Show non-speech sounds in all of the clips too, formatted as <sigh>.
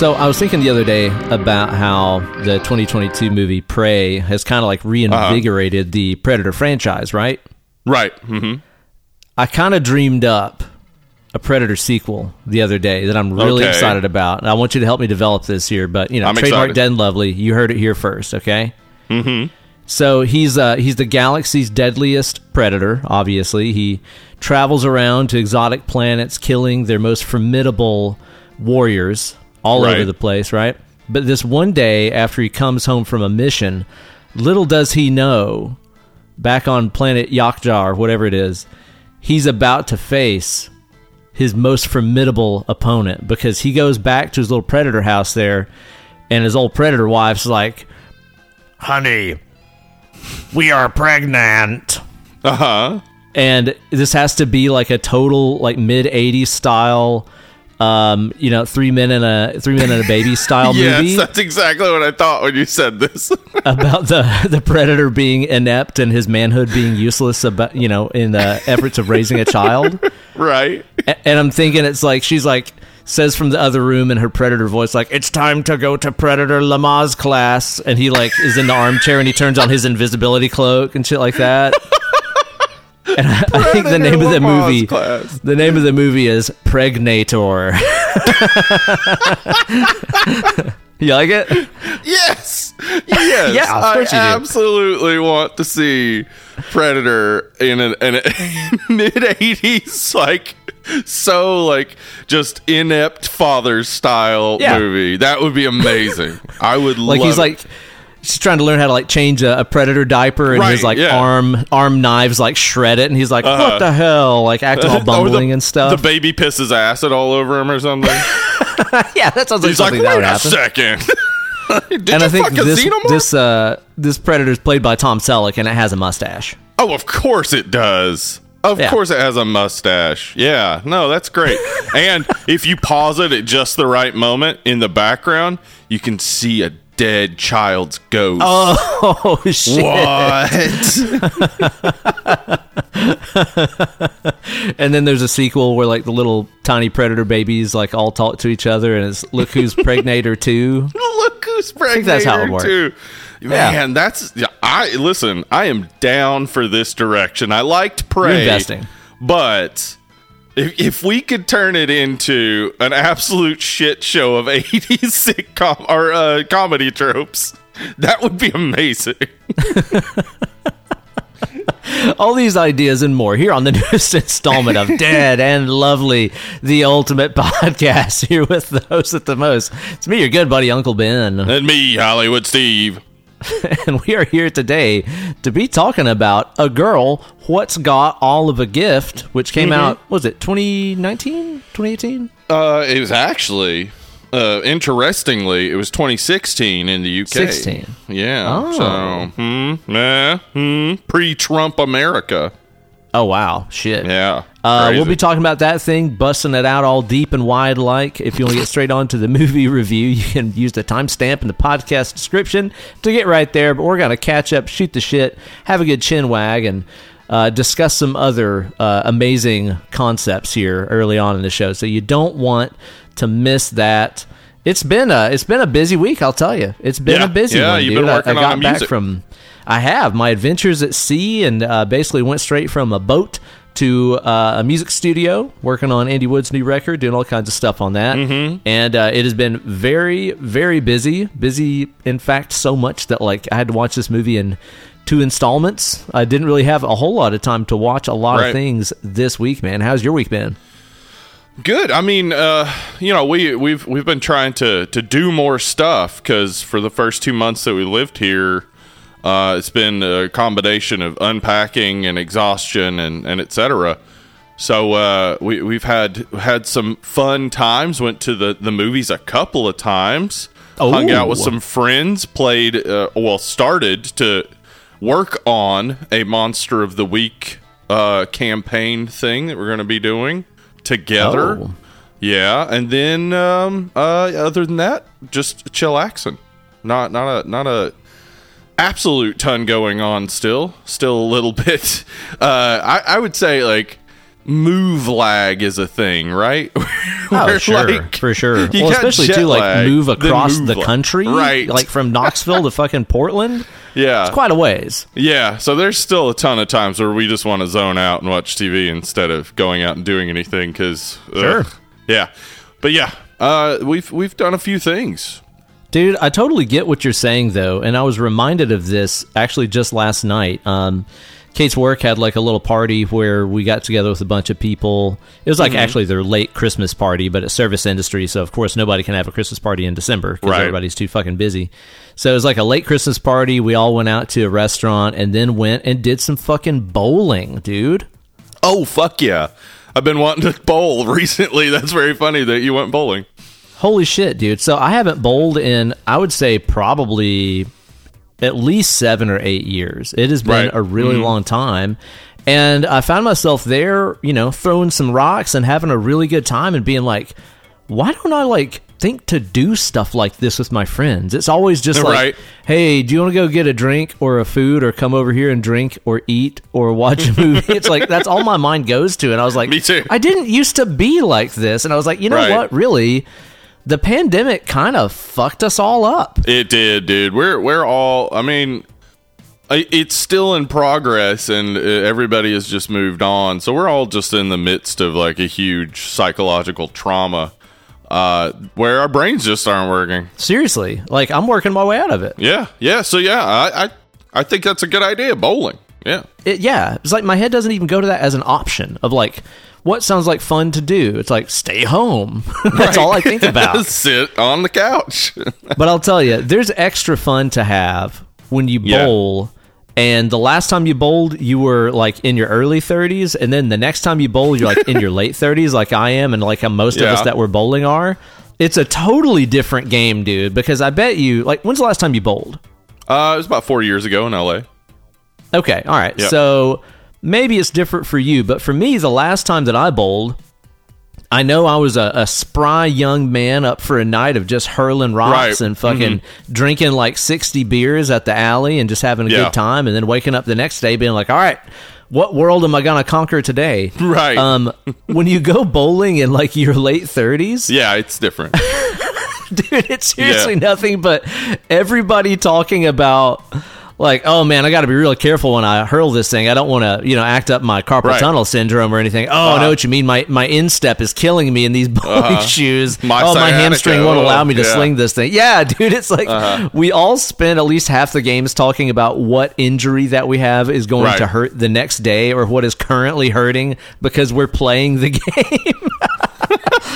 So I was thinking the other day about how the 2022 movie Prey has kind of like reinvigorated the Predator franchise, right? Right. hmm I kind of dreamed up a Predator sequel the other day that I'm really Okay. excited about. And I want you to help me develop this here, but you know, I'm trademark excited. And Lovely. You heard it here first, okay? Mm-hmm. So he's uh, he's the galaxy's deadliest predator. Obviously, he travels around to exotic planets, killing their most formidable warriors all Right. over the place. Right, but this one day after he comes home from a mission, little does he know, back on planet Yautja or whatever it is, he's about to face his most formidable opponent because he goes back to his little predator house there, and his old predator wife's like, "Honey, we are pregnant." Uh huh. and this has to be like a total like mid 80s style um you know three men and a three men and a baby style <laughs> Yes, movie that's exactly what I thought when you said this. <laughs> about the the predator being inept and his manhood being useless about you know in the efforts of raising a child right. A- and i'm thinking it's like she's like says from the other room in her predator voice like it's time to go to predator lamaze class and he like is in the armchair and he turns on his invisibility cloak and shit like that and I, I think the name of the movie class. the name of the movie is pregnator <laughs> you like it Yes. Yes. Yeah, I absolutely want to see Predator in an, <laughs> mid 80s, like, so, like, just inept father style Yeah. movie. That would be amazing. I would like he's like he's trying to learn how to like change a, a predator diaper and his like yeah. arm arm knives like shred it and he's like what the hell like acting all <laughs> bumbling the, and stuff The baby pisses acid all over him or something. <laughs> yeah that sounds like He's like, something that would a happen second. <laughs> Did and you I think this this uh this predator's played by Tom Selleck and it has a mustache Oh, of course it does. Of Yeah. course it has a mustache. Yeah, no, that's great. and if you pause it at just the right moment in the background, you can see a dead child's ghost. oh <laughs> shit what? <laughs> and then there's a sequel where like the little tiny predator babies like all talk to each other and it's look who's pregnator too <laughs> Look who's pregnant that's how it works. too. Man, that's yeah, I listen, I am down for this direction. I liked Prey. You're investing. But if, if we could turn it into an absolute shit show of <laughs> 80s sitcom or uh, comedy tropes, that would be amazing. <laughs> All these ideas and more here on the <laughs> newest installment of Dead and Lovely, the ultimate podcast. Here with the host at the most. It's me, your good buddy, Uncle Ben. And me, Hollywood Steve. <laughs> And we are here today to be talking about A Girl, What's Got All of a Gift, which came out, was it 2019? 2018? Uh, it was actually, uh, interestingly, it was 2016 in the UK. 16. Yeah. Oh. So, hmm, eh, hmm, pre-Trump America. Oh, wow. Shit. Yeah. Uh, we'll be talking about that thing, busting it out all deep and wide like. If you want to get straight on to the <laughs> movie review, you can use the timestamp in the podcast description to get right there. But we're going to catch up, shoot the shit, have a good chin wag, and uh, discuss some other uh, amazing concepts here early on in the show. So you don't want to miss that. It's been a it's been a busy week, I'll tell you. It's been Yeah. a busy Yeah, one, dude. I- I, got back music. from I have my adventures at sea, and uh, basically went straight from a boat to uh, a music studio, working on Andy Wood's new record, doing all kinds of stuff on that. Mm-hmm. And uh, it has been very, very busy. Busy, in fact, so much that like I had to watch this movie in two installments. I didn't really have a whole lot of time to watch a lot Right. of things this week, man. How's your week been? Good. I mean, uh, you know, we we've we've been trying to to do more stuff because for the first two months that we lived here, uh, it's been a combination of unpacking and exhaustion and and et cetera. So uh, we we've had had some fun times. Went to the the movies a couple of times. Hung out with Oh. some friends. Played uh, well. Started to work on a monster of the week uh, campaign thing that we're going to be doing together. Oh. Yeah, and then um, uh, other than that, just chillaxing. Not not a not a absolute ton going on. Still, still a little <laughs> bit. Uh, I I would say like move lag is a thing, right? <laughs> Oh, sure, like, for sure. Well, especially to like lag, move across move the lag. country, right? Like from <laughs> Knoxville to fucking Portland. yeah, It's quite a ways. Yeah, so there's still a ton of times where we just want to zone out and watch TV instead of going out and doing anything. Because Sure. yeah, but yeah, uh, we've we've done a few things. Dude, I totally get what you're saying though, and I was reminded of this actually just last night. Um, Kate's work had like a little party where we got together with a bunch of people. It was like Mm-hmm. actually their late Christmas party, but it's service industry, so of course nobody can have a Christmas party in December because Right. everybody's too fucking busy. So it was like a late Christmas party. We all went out to a restaurant and then went and did some fucking bowling, dude. Oh fuck yeah! I've been wanting to <laughs> bowl <laughs> recently. That's very funny that you went bowling. Holy shit, dude. So I haven't bowled in, I would say, probably at least seven or eight years. It has been Right. a really mm-hmm. long time. And I found myself there, you know, throwing some rocks and having a really good time and being like, why don't I like think to do stuff like this with my friends? It's always just like, Right. hey, do you want to go get a drink or a food or come over here and drink or eat or watch a movie? <laughs> it's like, that's all my mind goes to. And I was like, Me too. I didn't used to be like this. And I was like, you know Right. what? Really? The pandemic kind of fucked us all up. It did, dude. We're we're all. I mean, it's still in progress, and uh, everybody has just moved on. So we're all just in the midst of like a huge psychological trauma, uh, where our brains just aren't working. Seriously, like I'm working my way out of it. Yeah, yeah. So yeah, I I, I think that's a good idea. Bowling. Yeah. it. Yeah, it's like my head doesn't even go to that as an option of like what sounds like fun to do. It's like stay home. <laughs> That's all I think about. <laughs> Sit on the couch. <laughs> but I'll tell you, there's extra fun to have when you Yeah. bowl. And the last time you bowled, you were like in your early 30s, and then the next time you bowl, you're like in your late 30s, like I am, and like how most of us that were bowling are. It's a totally different game, dude. Because I bet you, like, when's the last time you bowled? Uh, it was about four years ago in L.A. Okay, all right. Yeah. So maybe it's different for you, but for me, the last time that I bowled, I know I was a, a spry young man up for a night of just hurling rocks Right. Mm-hmm. and fucking drinking like 60 beers at the alley and just having a Yeah. good time, and then waking up the next day being like, all right, what world am I going to conquer today? Right. Um, <laughs> when you go bowling in like your late 30s, Yeah, it's different. <laughs> dude, it's seriously Yeah. nothing but everybody talking about like, oh man, I got to be really careful when I hurl this thing. I don't want to, you know, act up my carpal Right. tunnel syndrome or anything. Oh, I Uh-huh. know what you mean. My my instep is killing me in these <laughs> bowling Uh-huh. shoes. My oh, my hamstring won't allow me to yeah. sling this thing. Yeah, <laughs> dude, it's like Uh-huh. we all spend at least half the games talking about what injury that we have is going Right. to hurt the next day or what is currently hurting because we're playing the <laughs> game.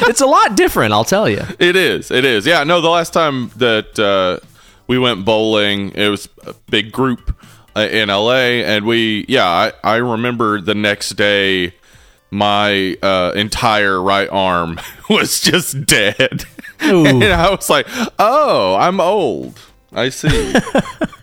it's a lot different, I'll tell you. It is. It is. Yeah. No, the last time that uh, we went bowling, it was a big group uh, in LA, and we, yeah, I, I remember the next day, my uh, entire right arm <laughs> was just dead, <laughs> and I was like, "Oh, I'm old." I see.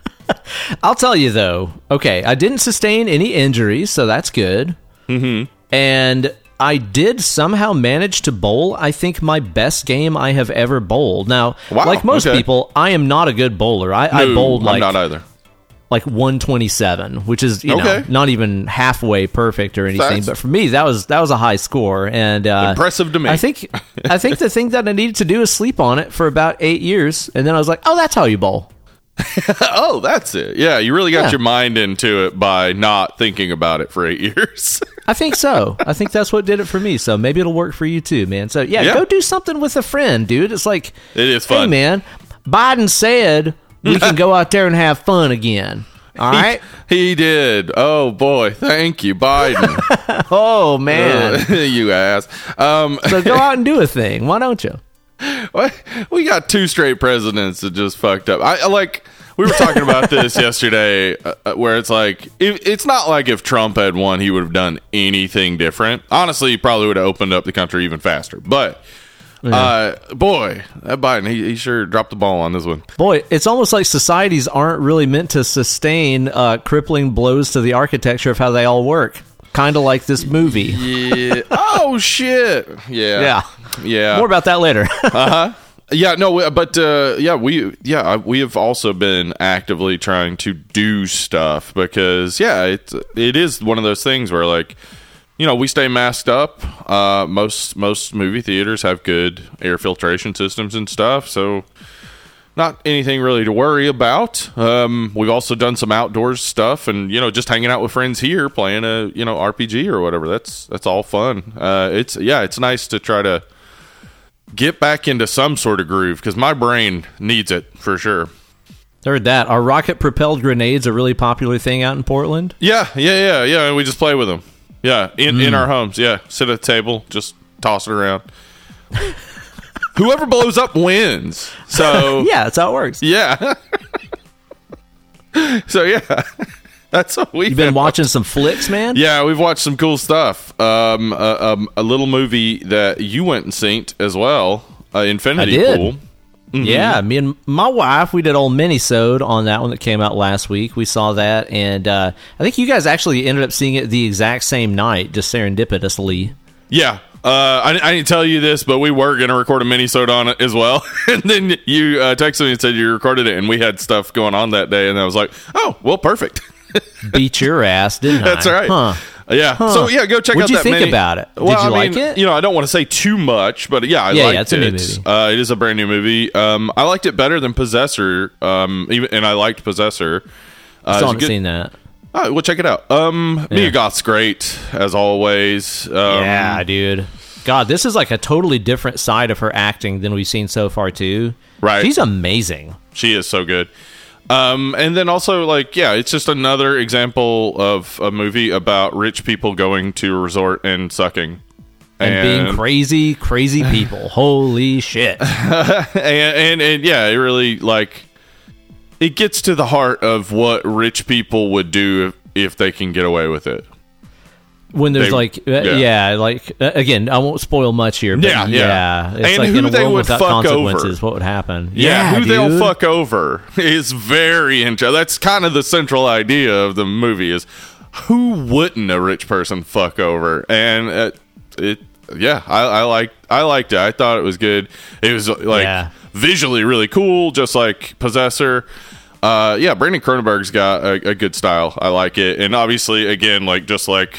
<laughs> I'll tell you though. Okay, I didn't sustain any injuries, so that's good. Mm-hmm. And I did somehow manage to bowl. I think my best game I have ever bowled. Now, Wow, like most okay. people, I am not a good bowler. I, I No, bowled I'm like not either. like 127, which is you know not even halfway perfect or anything. That's- but for me, that was that was a high score, and uh, Impressive to me. I think I think the thing that I needed to do is sleep on it for about eight years, and then I was like, oh, that's how you bowl. <laughs> oh, that's it. Yeah, you really got Yeah. your mind into it by not thinking about it for eight <laughs> years. I think so. I think that's what did it for me. So maybe it'll work for you too, man. So yeah, Yeah. go do something with a friend, dude. It's like, It is hey, fun. man, Biden said we can <laughs> go out there and have fun again. All right. He did. Oh boy, thank you, Biden. Oh man. you ass. Um, so go out and do a thing. Why don't you? We got two straight presidents that just fucked up. I, I like. We were talking about <laughs> this yesterday, uh, uh, where it's like if, it's not like if Trump had won, he would have done anything different. Honestly, he probably would have opened up the country even faster. But uh, boy, that Biden, he, he sure dropped the ball on this one. Boy, it's almost like societies aren't really meant to sustain uh, crippling blows to the architecture of how they all work. Kind of like this movie. Yeah. oh shit. <laughs> Yeah. Yeah. Yeah. More about that later. <laughs> uh huh. Yeah, no, but uh, yeah, we yeah we have also been actively trying to do stuff because yeah, it it is one of those things where like you know we stay masked up. Uh, most most movie theaters have good air filtration systems and stuff, so not anything really to worry about. Um, we've also done some outdoors stuff, and you know, just hanging out with friends here, playing a you know RPG or whatever. That's that's all fun. Uh, it's yeah, it's nice to try to get back into some sort of groove because my brain needs it for sure. Heard that. Are rocket propelled grenades a really popular thing out in Portland? Yeah, yeah, yeah, yeah. And we just play with them. Yeah, in in mm. our homes. Yeah, sit at the table, just toss it around. <laughs> Whoever blows up wins. So <laughs> Yeah, that's how it works. yeah. <laughs> so yeah, <laughs> that's what we've You've been watching some flicks, man? Yeah, we've watched some cool stuff. Um, uh, um, a little movie that you went and synced as well, uh, Infinity I did. Pool. Yeah, me and my wife, we did old mini-sode on that one that came out last week. We saw that, and uh, I think you guys actually ended up seeing it the exact same night, just serendipitously. Yeah. Uh, I, I didn't tell you this, but we were going to record a mini-sode on it as well. <laughs> and then you uh, texted me and said you recorded it, and we had stuff going on that day. And I was like, oh, well, perfect. <laughs> Beat your ass, didn't <laughs> That's I? right. Huh. Yeah. So yeah, go check What'd out you that think mini- about it? Did Well, you I like mean, it? You know, I don't want to say too much, but yeah, I Yeah, liked yeah, it's a new it. movie. Uh, it is a brand new movie. Um, I liked it better than Possessor. Um, even and I liked Possessor. Uh, Still haven't good- seen that. Oh, well, check it out. Um, Yeah. Mia Goth's great as always. Um, yeah, dude. God, this is like a totally different side of her acting than we've seen so far, too. Right. She's amazing. she is so good. Um, and then also like yeah, it's just another example of a movie about rich people going to a resort and sucking. And, being crazy, crazy <laughs> people. Holy shit. <laughs> and, and and yeah, it really like it gets to the heart of what rich people would do if, if they can get away with it. When there's They- like uh, yeah. yeah. like uh, again i won't spoil much here but Yeah, yeah, yeah. it's And like who in a they world would fuck consequences over. what would happen Yeah, who they'll fuck over <laughs> is very interesting. That's kind of the central idea of the movie is who wouldn't a rich person fuck over? And uh, it, yeah, I, I liked, I liked it. I thought it was good. It was like Yeah. visually really cool, just like Possessor. Uh, yeah, Brandon Cronenberg's got a, a good style. I like it, and obviously, again, like just like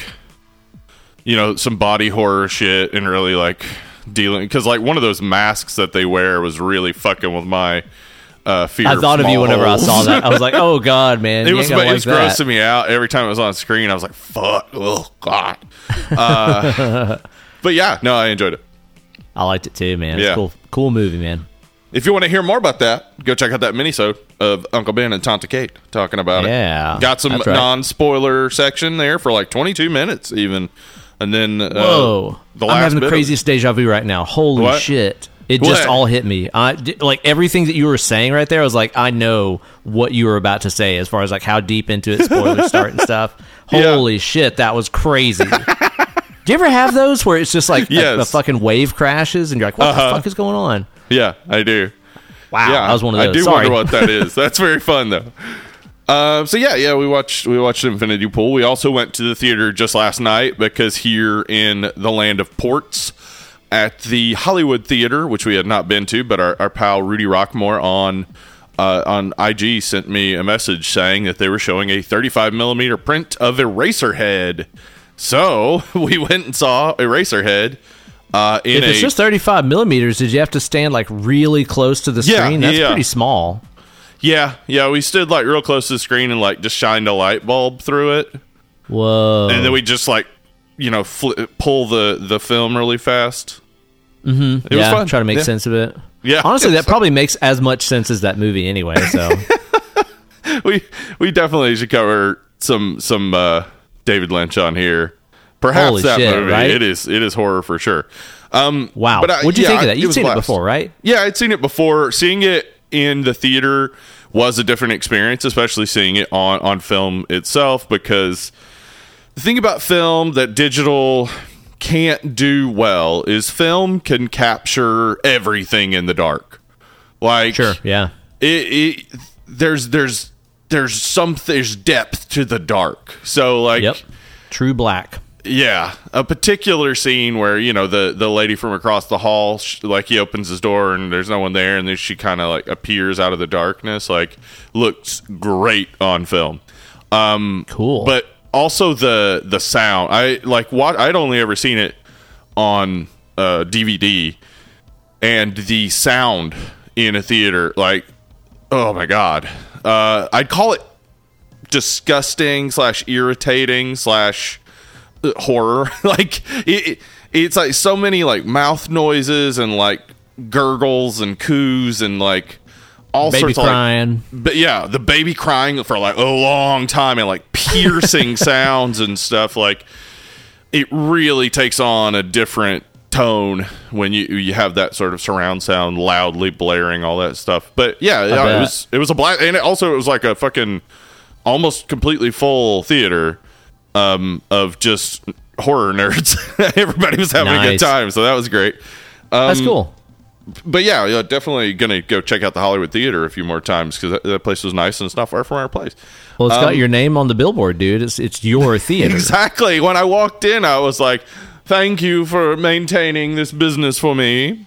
you know, some body horror shit, and really like dealing because like one of those masks that they wear was really fucking with my uh, fear. i thought of you small whenever i saw that i was like oh <laughs> god man It was, it like was that. grossing me out every time it was on screen. I was like, "Fuck, oh god." Uh, <laughs> but yeah, no, I enjoyed it. i liked it too man it's Yeah. cool cool movie man If you want to hear more about that, go check out that minisode of Uncle Ben and Tanta Kate talking about Yeah, it. Yeah, got some right. non-spoiler section there for like 22 minutes even. And then uh, whoa the i'm having the of- craziest deja vu right now holy What? shit it just all hit me. I like everything that you were saying right there. I was like, I know what you were about to say as far as like how deep into it spoilers start and stuff. <laughs> Yeah. Holy shit, that was crazy. Do you ever have those where it's just like a- Yes. the fucking wave crashes and you're like, what Uh-huh. the fuck is going on? Yeah, I do. Wow, yeah, that was one of those. I do Sorry. wonder what that <laughs> is. That's very fun though. Uh, so yeah, yeah, we watched we watched Infinity Pool. We also went to the theater just last night because here in the land of ports, at the Hollywood Theater, which we had not been to, but our, our pal Rudy Rockmore on uh, on IG sent me a message saying that they were showing a 35 millimeter print of Eraserhead. So <laughs> we went and saw Eraserhead. Uh, in if it's a, just 35 millimeters, did you have to stand like really close to the Yeah, screen? That's yeah. pretty small. Yeah, yeah, we stood like real close to the screen and like just shined a light bulb through it, Whoa. and then we just like you know fli pull the the film really fast. Mm-hmm. It yeah, was fun. try to make Yeah. sense of it. Yeah, Honestly, that probably makes as much sense as that movie anyway. So <laughs> we we definitely should cover some some uh, David Lynch on here. Perhaps Holy that shit, movie. right? It is it is horror for sure. Um, wow. but I- What'd you yeah, think of that? You've seen it before, right? Yeah, I'd seen it before. Seeing it in the theater was a different experience, especially seeing it on on film itself. Because the thing about film that digital can't do well is film can capture everything in the dark. Like Sure. Yeah. it, it there's there's there's some there's depth to the dark. So like Yep. True Black. Yeah, a particular scene where you know the the lady from across the hall, sh- like he opens his door and there's no one there, and then she kind of like appears out of the darkness. Like looks great on film. Um, Cool. but also the the sound. I like what I'd only ever seen it on uh, DVD, and the sound in a theater, like oh my god, uh, I'd call it disgusting slash irritating slash horror. <laughs> like it, it- it's like so many like mouth noises and like gurgles and coos and like all Baby sorts of like, crying. but yeah, the baby crying for like a long time and like piercing <laughs> sounds and stuff. Like it really takes on a different tone when you you have that sort of surround sound loudly blaring all that stuff. But yeah, yeah, it was it was a blast, and it also it was like a fucking almost completely full theater um, of just horror nerds. <laughs> Everybody was having a good time, so that was great. That's cool. But yeah, yeah, definitely gonna go check out the Hollywood Theater a few more times because that, that place was nice and it's not far from our place. Well, it's Um, got your name on the billboard, dude. It's it's your <laughs> theater. Exactly. When I walked in, I was like, "Thank you for maintaining this business for me."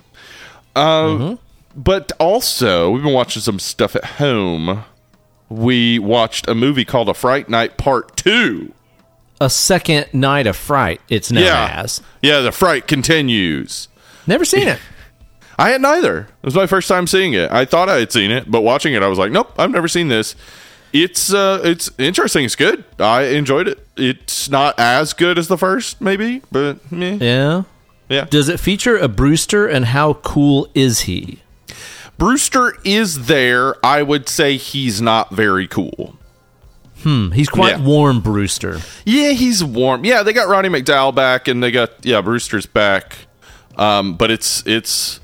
Uh, But also, we've been watching some stuff at home. We watched a movie called A Fright Night Part Two. A second night of fright. It's known yeah, as. yeah. The fright continues. Never seen it. <laughs> I had neither. It was my first time seeing it. I thought I had seen it, but watching it, I was like, "Nope, I've never seen this." It's uh, it's interesting. It's good. I enjoyed it. It's not as good as the first, maybe, but meh. Yeah. yeah. Does it feature a Brewster, and how cool is he? Brewster is there. I would say he's not very cool. Hmm, he's quite Yeah. warm, Brewster. Yeah, he's warm. Yeah, they got Roddy McDowall back, and they got yeah Brewster's back. Um, but it's it's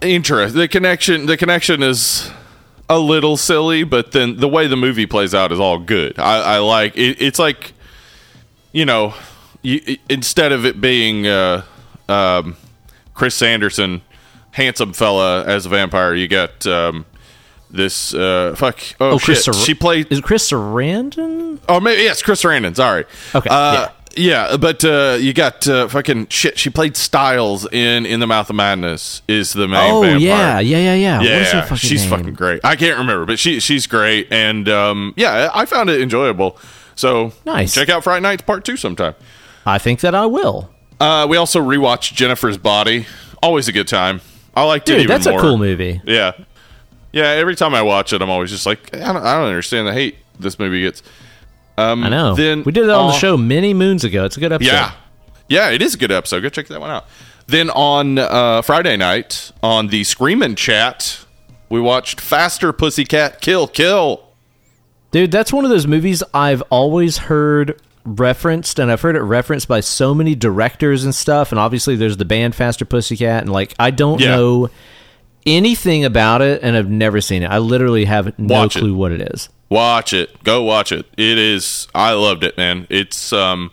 interesting. The connection the connection is a little silly, but then the way the movie plays out is all good. I, I like it, it's like you know, you, instead of it being uh, um, Chris Sanderson, handsome fella as a vampire, you got um, this uh, fuck. Oh, Oh, shit! Chris Sar- she played Is Chris Sarandon? Oh, maybe yes, Chris Sarandon. Sorry. Okay, Uh, yeah. but uh, you got uh, fucking shit. She played Styles in In the Mouth of Madness. Is the main Oh vampire. yeah, yeah, yeah, yeah. What is her Yeah, fucking she's name? fucking great. I can't remember, but she she's great, and um, yeah, I found it enjoyable. So Nice. Check out Fright Night Part Two sometime. I think that I will. Uh, we also rewatched Jennifer's Body. Always a good time. I liked it Dude, that's more. a cool movie. Yeah, yeah. Every time I watch it, I'm always just like, I don't, I don't understand the hate this movie gets. Um, I know. Then we did it on the show many moons ago. It's a good episode. Yeah, yeah. It is a good episode. Go check that one out. Then on uh, Friday night on the Screamin' Chat, we watched Faster Pussycat Kill Kill. Dude, that's one of those movies I've always heard referenced, and I've heard it referenced by so many directors and stuff. And obviously, there's the band Faster Pussycat, and like I don't Yeah. know anything about it, and I've never seen it. I literally have no Watch it. clue what it is. Watch it. Go watch it. It is. I loved it, man. It's um,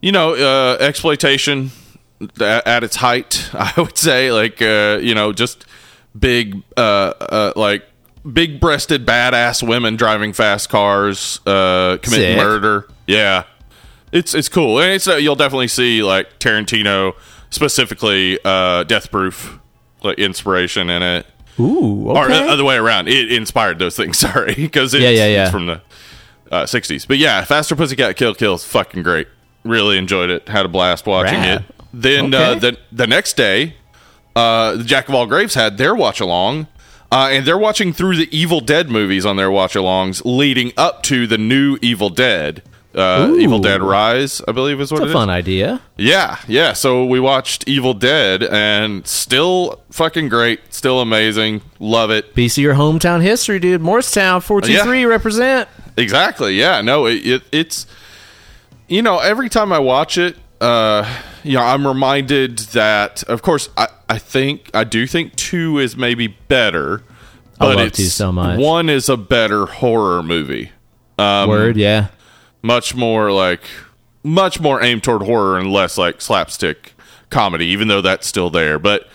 you know, uh, exploitation at, at its height. <laughs> I would say, like, uh, you know, just big, uh, uh, like big-breasted badass women driving fast cars, uh, committing Sick. murder. Yeah, it's it's cool, and it's uh, you'll definitely see like Tarantino specifically, uh, Death Proof, like inspiration in it Ooh, or okay. the other way around. It inspired those things. <laughs> Sorry, because it's, Yeah, yeah, yeah. it's from the uh, '60s. But yeah, Faster Pussycat Kill Kill is fucking great. Really enjoyed it. Had a blast watching Rad. it. Then uh, the the next day, uh, the Jack of All Graves had their watch along. Uh, and they're watching through the Evil Dead movies on their watch alongs leading up to the new Evil Dead. Uh, Ooh. Evil Dead Rise, I believe is what It's it a is. fun idea. Yeah, yeah. So we watched Evil Dead and still fucking great, still amazing. Love it. Piece of your hometown history, dude. Morristown, four two three, represent. Exactly. Yeah. No, it, it it's you know, every time I watch it, uh you know, I'm reminded that of course I I think I do think 2 is maybe better, I love it's 2 so much. 1 is a better horror movie. Um, Word, yeah. Much more like much more aimed toward horror and less like slapstick comedy even though that's still there but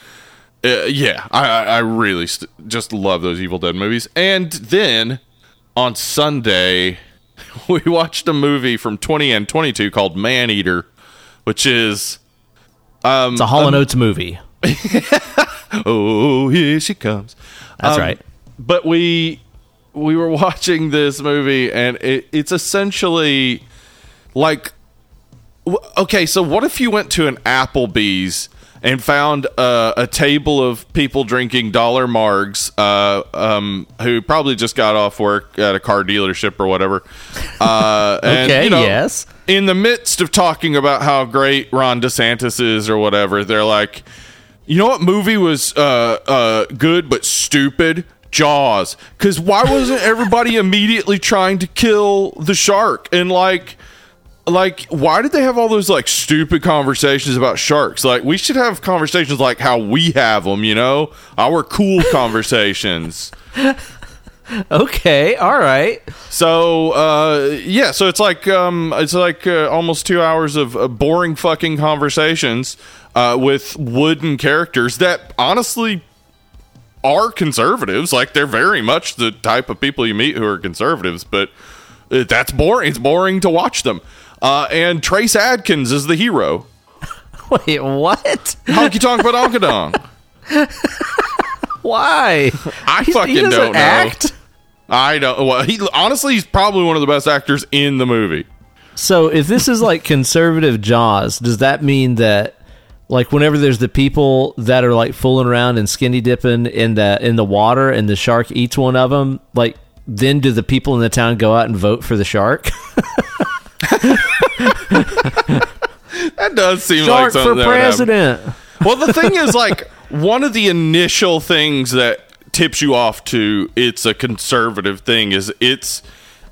uh, yeah i i really st- just love those evil dead movies and then on sunday <laughs> we watched a movie from 20 and 22 called man eater which is um It's a Hall and Oates movie. <laughs> oh here she comes That's Um, right. but we we were <laughs> watching this movie, and it, it's essentially like, okay, so what if you went to an Applebee's and found uh, a table of people drinking dollar margs, uh, um, who probably just got off work at a car dealership or whatever. Uh, <laughs> and, Okay, you know, yes. In the midst of talking about how great Ron DeSantis is or whatever, they're like, you know what movie was uh, uh, good but stupid? Jaws. Because why wasn't everybody immediately trying to kill the shark? And like, like, why did they have all those like stupid conversations about sharks? Like, we should have conversations like how we have them. You know, our cool <laughs> conversations. Okay, all right. So uh, yeah, so it's like um, it's like uh, almost two hours of uh, boring fucking conversations uh, with wooden characters that honestly are conservatives. Like they're very much the type of people you meet who are conservatives, but uh, that's boring. It's boring to watch them. Uh, and Trace Adkins is the hero. <laughs> Wait, what? Honky tonk badonkadonk. <laughs> Why? I He's- fucking he doesn't don't know. act. I don't. Well, he honestly he's probably one of the best actors in the movie. So if this is like conservative Jaws, does that mean that like whenever there's the people that are like fooling around and skinny dipping in the in the water and the shark eats one of them, like then do the people in the town go out and vote for the shark? <laughs> That does seem like shark something for president. Well, the thing is, <laughs> like, one of the initial things that tips you off to it's a conservative thing is it's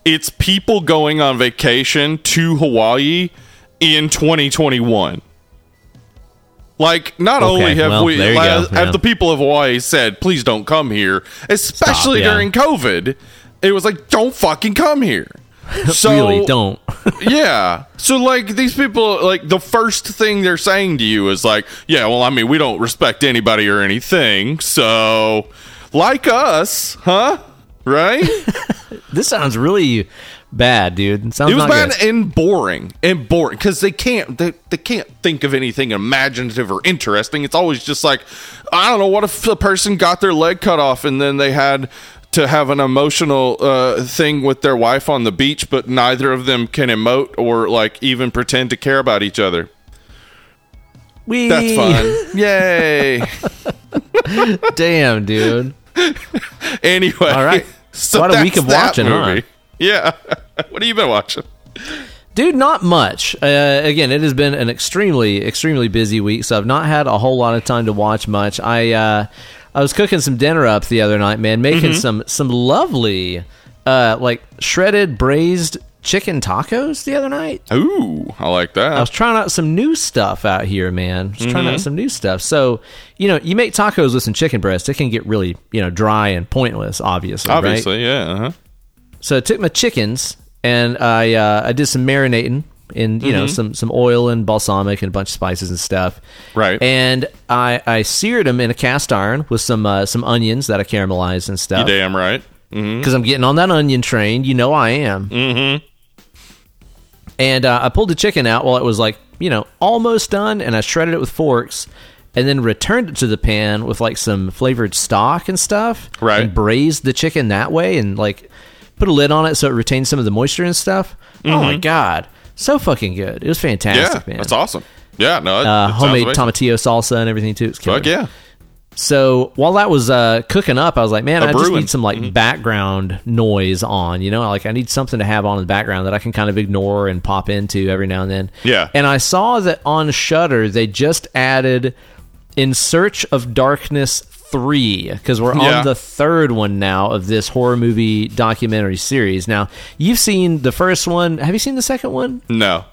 it's people going on vacation to Hawaii in 2021. Like, not Okay, only have well, we there you have the people of Hawaii said, "Please don't come here," especially yeah. during COVID. It was like, "Don't fucking come here." <laughs> So really don't. <laughs> yeah. So like these people like the first thing they're saying to you is like, yeah, well, I mean, we don't respect anybody or anything. So like us, huh? Right? <laughs> this sounds really bad, dude. It sounds it was bad good. and boring and boring because they can't they, they can't think of anything imaginative or interesting. It's always just like I don't know what if a person got their leg cut off and then they had to have an emotional uh, thing with their wife on the beach, but neither of them can emote or like even pretend to care about each other. We That's fun. <laughs> Yay. Damn, dude. <laughs> Anyway. All right. So Quite a week of watching, huh? Yeah. <laughs> what have you been watching? Dude, not much. Uh, again, it has been an extremely, extremely busy week, so I've not had a whole lot of time to watch much. I uh, I was cooking some dinner up the other night, man, making Mm-hmm. some some lovely, uh, like shredded braised chicken tacos the other night. Ooh, I like that. I was trying out some new stuff out here, man. Just trying Mm-hmm. out some new stuff. So, you know, you make tacos with some chicken breast, it can get really, you know, dry and pointless, obviously. right? Obviously, yeah. Uh-huh. So I took my chickens and I uh, I did some marinating in you know Mm-hmm. some some oil and balsamic and a bunch of spices and stuff. Right. And I I seared them in a cast iron with some uh, some onions that I caramelized and You stuff damn right. Mm-hmm. because I'm getting on that onion train. You know I am. Mm-hmm. And uh, I pulled the chicken out while it was like you know almost done, and I shredded it with forks. And then returned it to the pan with like some flavored stock and stuff. Right. And braised the chicken that way and like put a lid on it so it retains some of the moisture and stuff. Oh my god. So fucking good. It was Mm-hmm. Yeah, fantastic, man. that's awesome. Yeah, no, it, Uh, it homemade tomatillo salsa and everything too. It's. Fuck yeah. So while that was uh, cooking up, I was like, man, A I just need some like background noise on. You know, like I need something to have on in the background that I can kind of ignore and pop into every now and then. Yeah. And I saw that on Shudder they just added "In Search of Darkness." Three because we're Yeah. on the third one now of this horror movie documentary series. Now you've seen the first one. Have you seen the second one? No.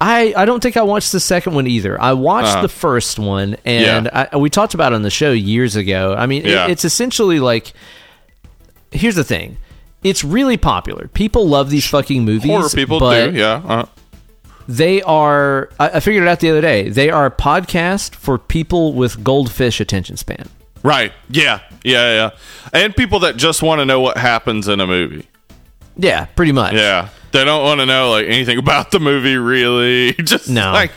I, I don't think I watched the second one either. I watched Uh-huh. the first one, and Yeah. I, we talked about it on the show years ago. I mean, it- Yeah. it's essentially like here's the thing: it's really popular. People love these fucking movies. Horror people do, yeah. Uh, They are. I, I figured it out the other day. They are a podcast for people with goldfish attention span. right. Yeah. Yeah, yeah. And people that just want to know what happens in a movie. Yeah, pretty much. Yeah. They don't want to know like anything about the movie really. <laughs> Just No. like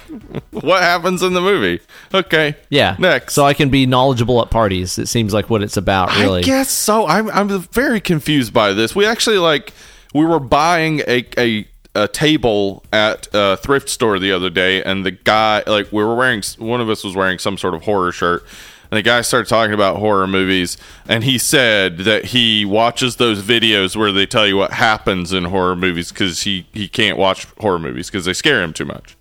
what happens in the movie. Okay. Yeah. Next. So I can be knowledgeable at parties. It seems like what it's about, really. I guess so. I'm I'm very confused by this. We actually like we were buying a a, a table at a thrift store the other day, and the guy like we were wearing one of us was wearing some sort of horror shirt. And the guy started talking about horror movies, and he said that he watches those videos where they tell you what happens in horror movies because he, he can't watch horror movies because they scare him too much.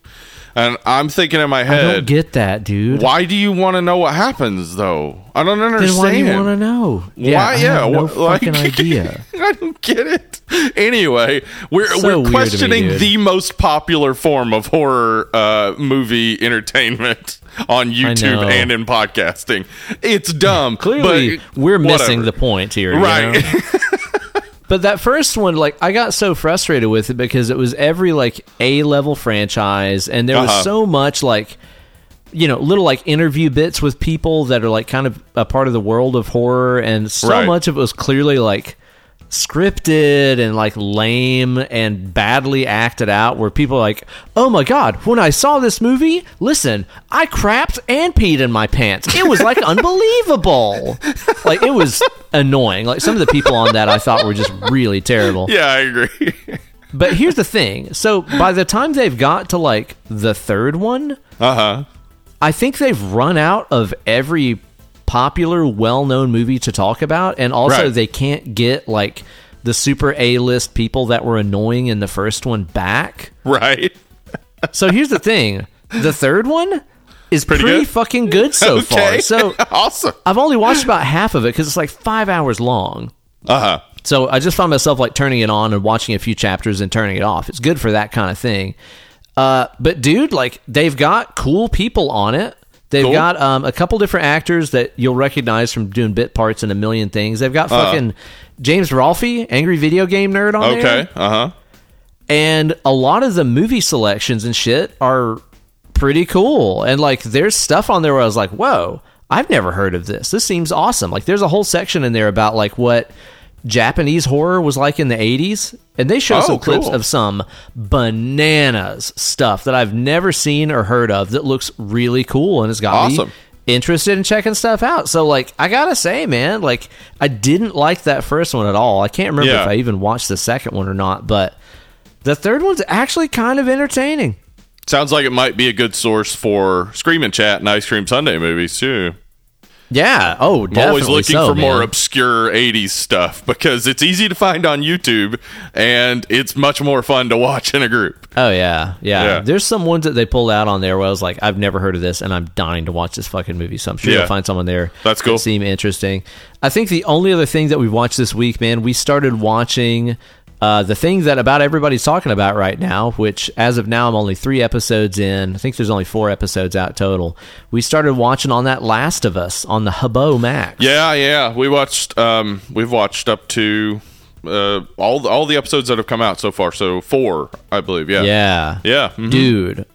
And I'm thinking in my head, I don't get that, dude. why do you want to know what happens though? I don't understand. Then why do you want to know? Why? I Yeah, no wh- like- fucking <laughs> idea. I don't get it. <laughs> Anyway, we're So we're questioning dude. the most popular form of horror uh, movie entertainment <laughs> on YouTube and in podcasting. It's dumb. <laughs> Clearly, but we're missing the point here, you right. know? But that first one, like, I got so frustrated with it because it was every like A level franchise, and there was Uh-huh. so much like, you know, little like interview bits with people that are like kind of a part of the world of horror, and so Right. much of it was clearly like scripted and like lame and badly acted out where people are like oh my god when i saw this movie listen i crapped and peed in my pants. It was like <laughs> unbelievable. Like it was annoying. Like some of the people on that i thought were just really terrible. Yeah, I agree. <laughs> but here's the thing. So by the time they've got to like the third one uh huh. I think they've run out of every popular, well-known movie to talk about, and also Right. they can't get like the super A-list people that were annoying in the first one back. Right. So here's the thing: the third one is pretty, Pretty good? fucking good so <laughs> far. So <laughs> awesome. I've only watched about half of it because it's like five hours long. Uh huh. So I just found myself like turning it on and watching a few chapters and turning it off. It's good for that kind of thing. Uh, but dude, like they've got cool people on it. They've Cool. got um, a couple different actors that you'll recognize from doing bit parts in a million things. They've got fucking James Rolfe, angry video game nerd on there, Okay. Uh huh. and a lot of the movie selections and shit are pretty cool. And like there's stuff on there where I was like, whoa, I've never heard of this. This seems awesome. Like there's a whole section in there about like what Japanese horror was like in the 80s. And they show Oh, some clips cool. of some bananas stuff that I've never seen or heard of that looks really cool and has got Awesome. me interested in checking stuff out. So like I gotta say, man, like I didn't like that first one at all. I can't remember Yeah. if I even watched the second one or not, but the third one's actually kind of entertaining. Sounds like it might be a good source for Screaming Chat and Ice Cream Sunday movies too. Yeah. Oh, I'm always looking so, for more obscure 80s stuff because it's easy to find on YouTube and it's much more fun to watch in a group. Oh yeah, yeah, Yeah. There's some ones that they pulled out on there where I was like, I've never heard of this, and I'm dying to watch this fucking movie. So I'm sure Yeah. you'll find someone there. That's cool. That seem interesting. I think the only other thing that we watched this week, man, we started watching. Uh, the thing that about everybody's talking about right now, which as of now I'm only three episodes in. I think there's only four episodes out total. We started watching on that Last of Us on the Habo Max. Yeah, yeah. We watched um we've watched up to uh all the, all the episodes that have come out so far. So 4, I believe. Yeah. yeah, Yeah. mhm. dude.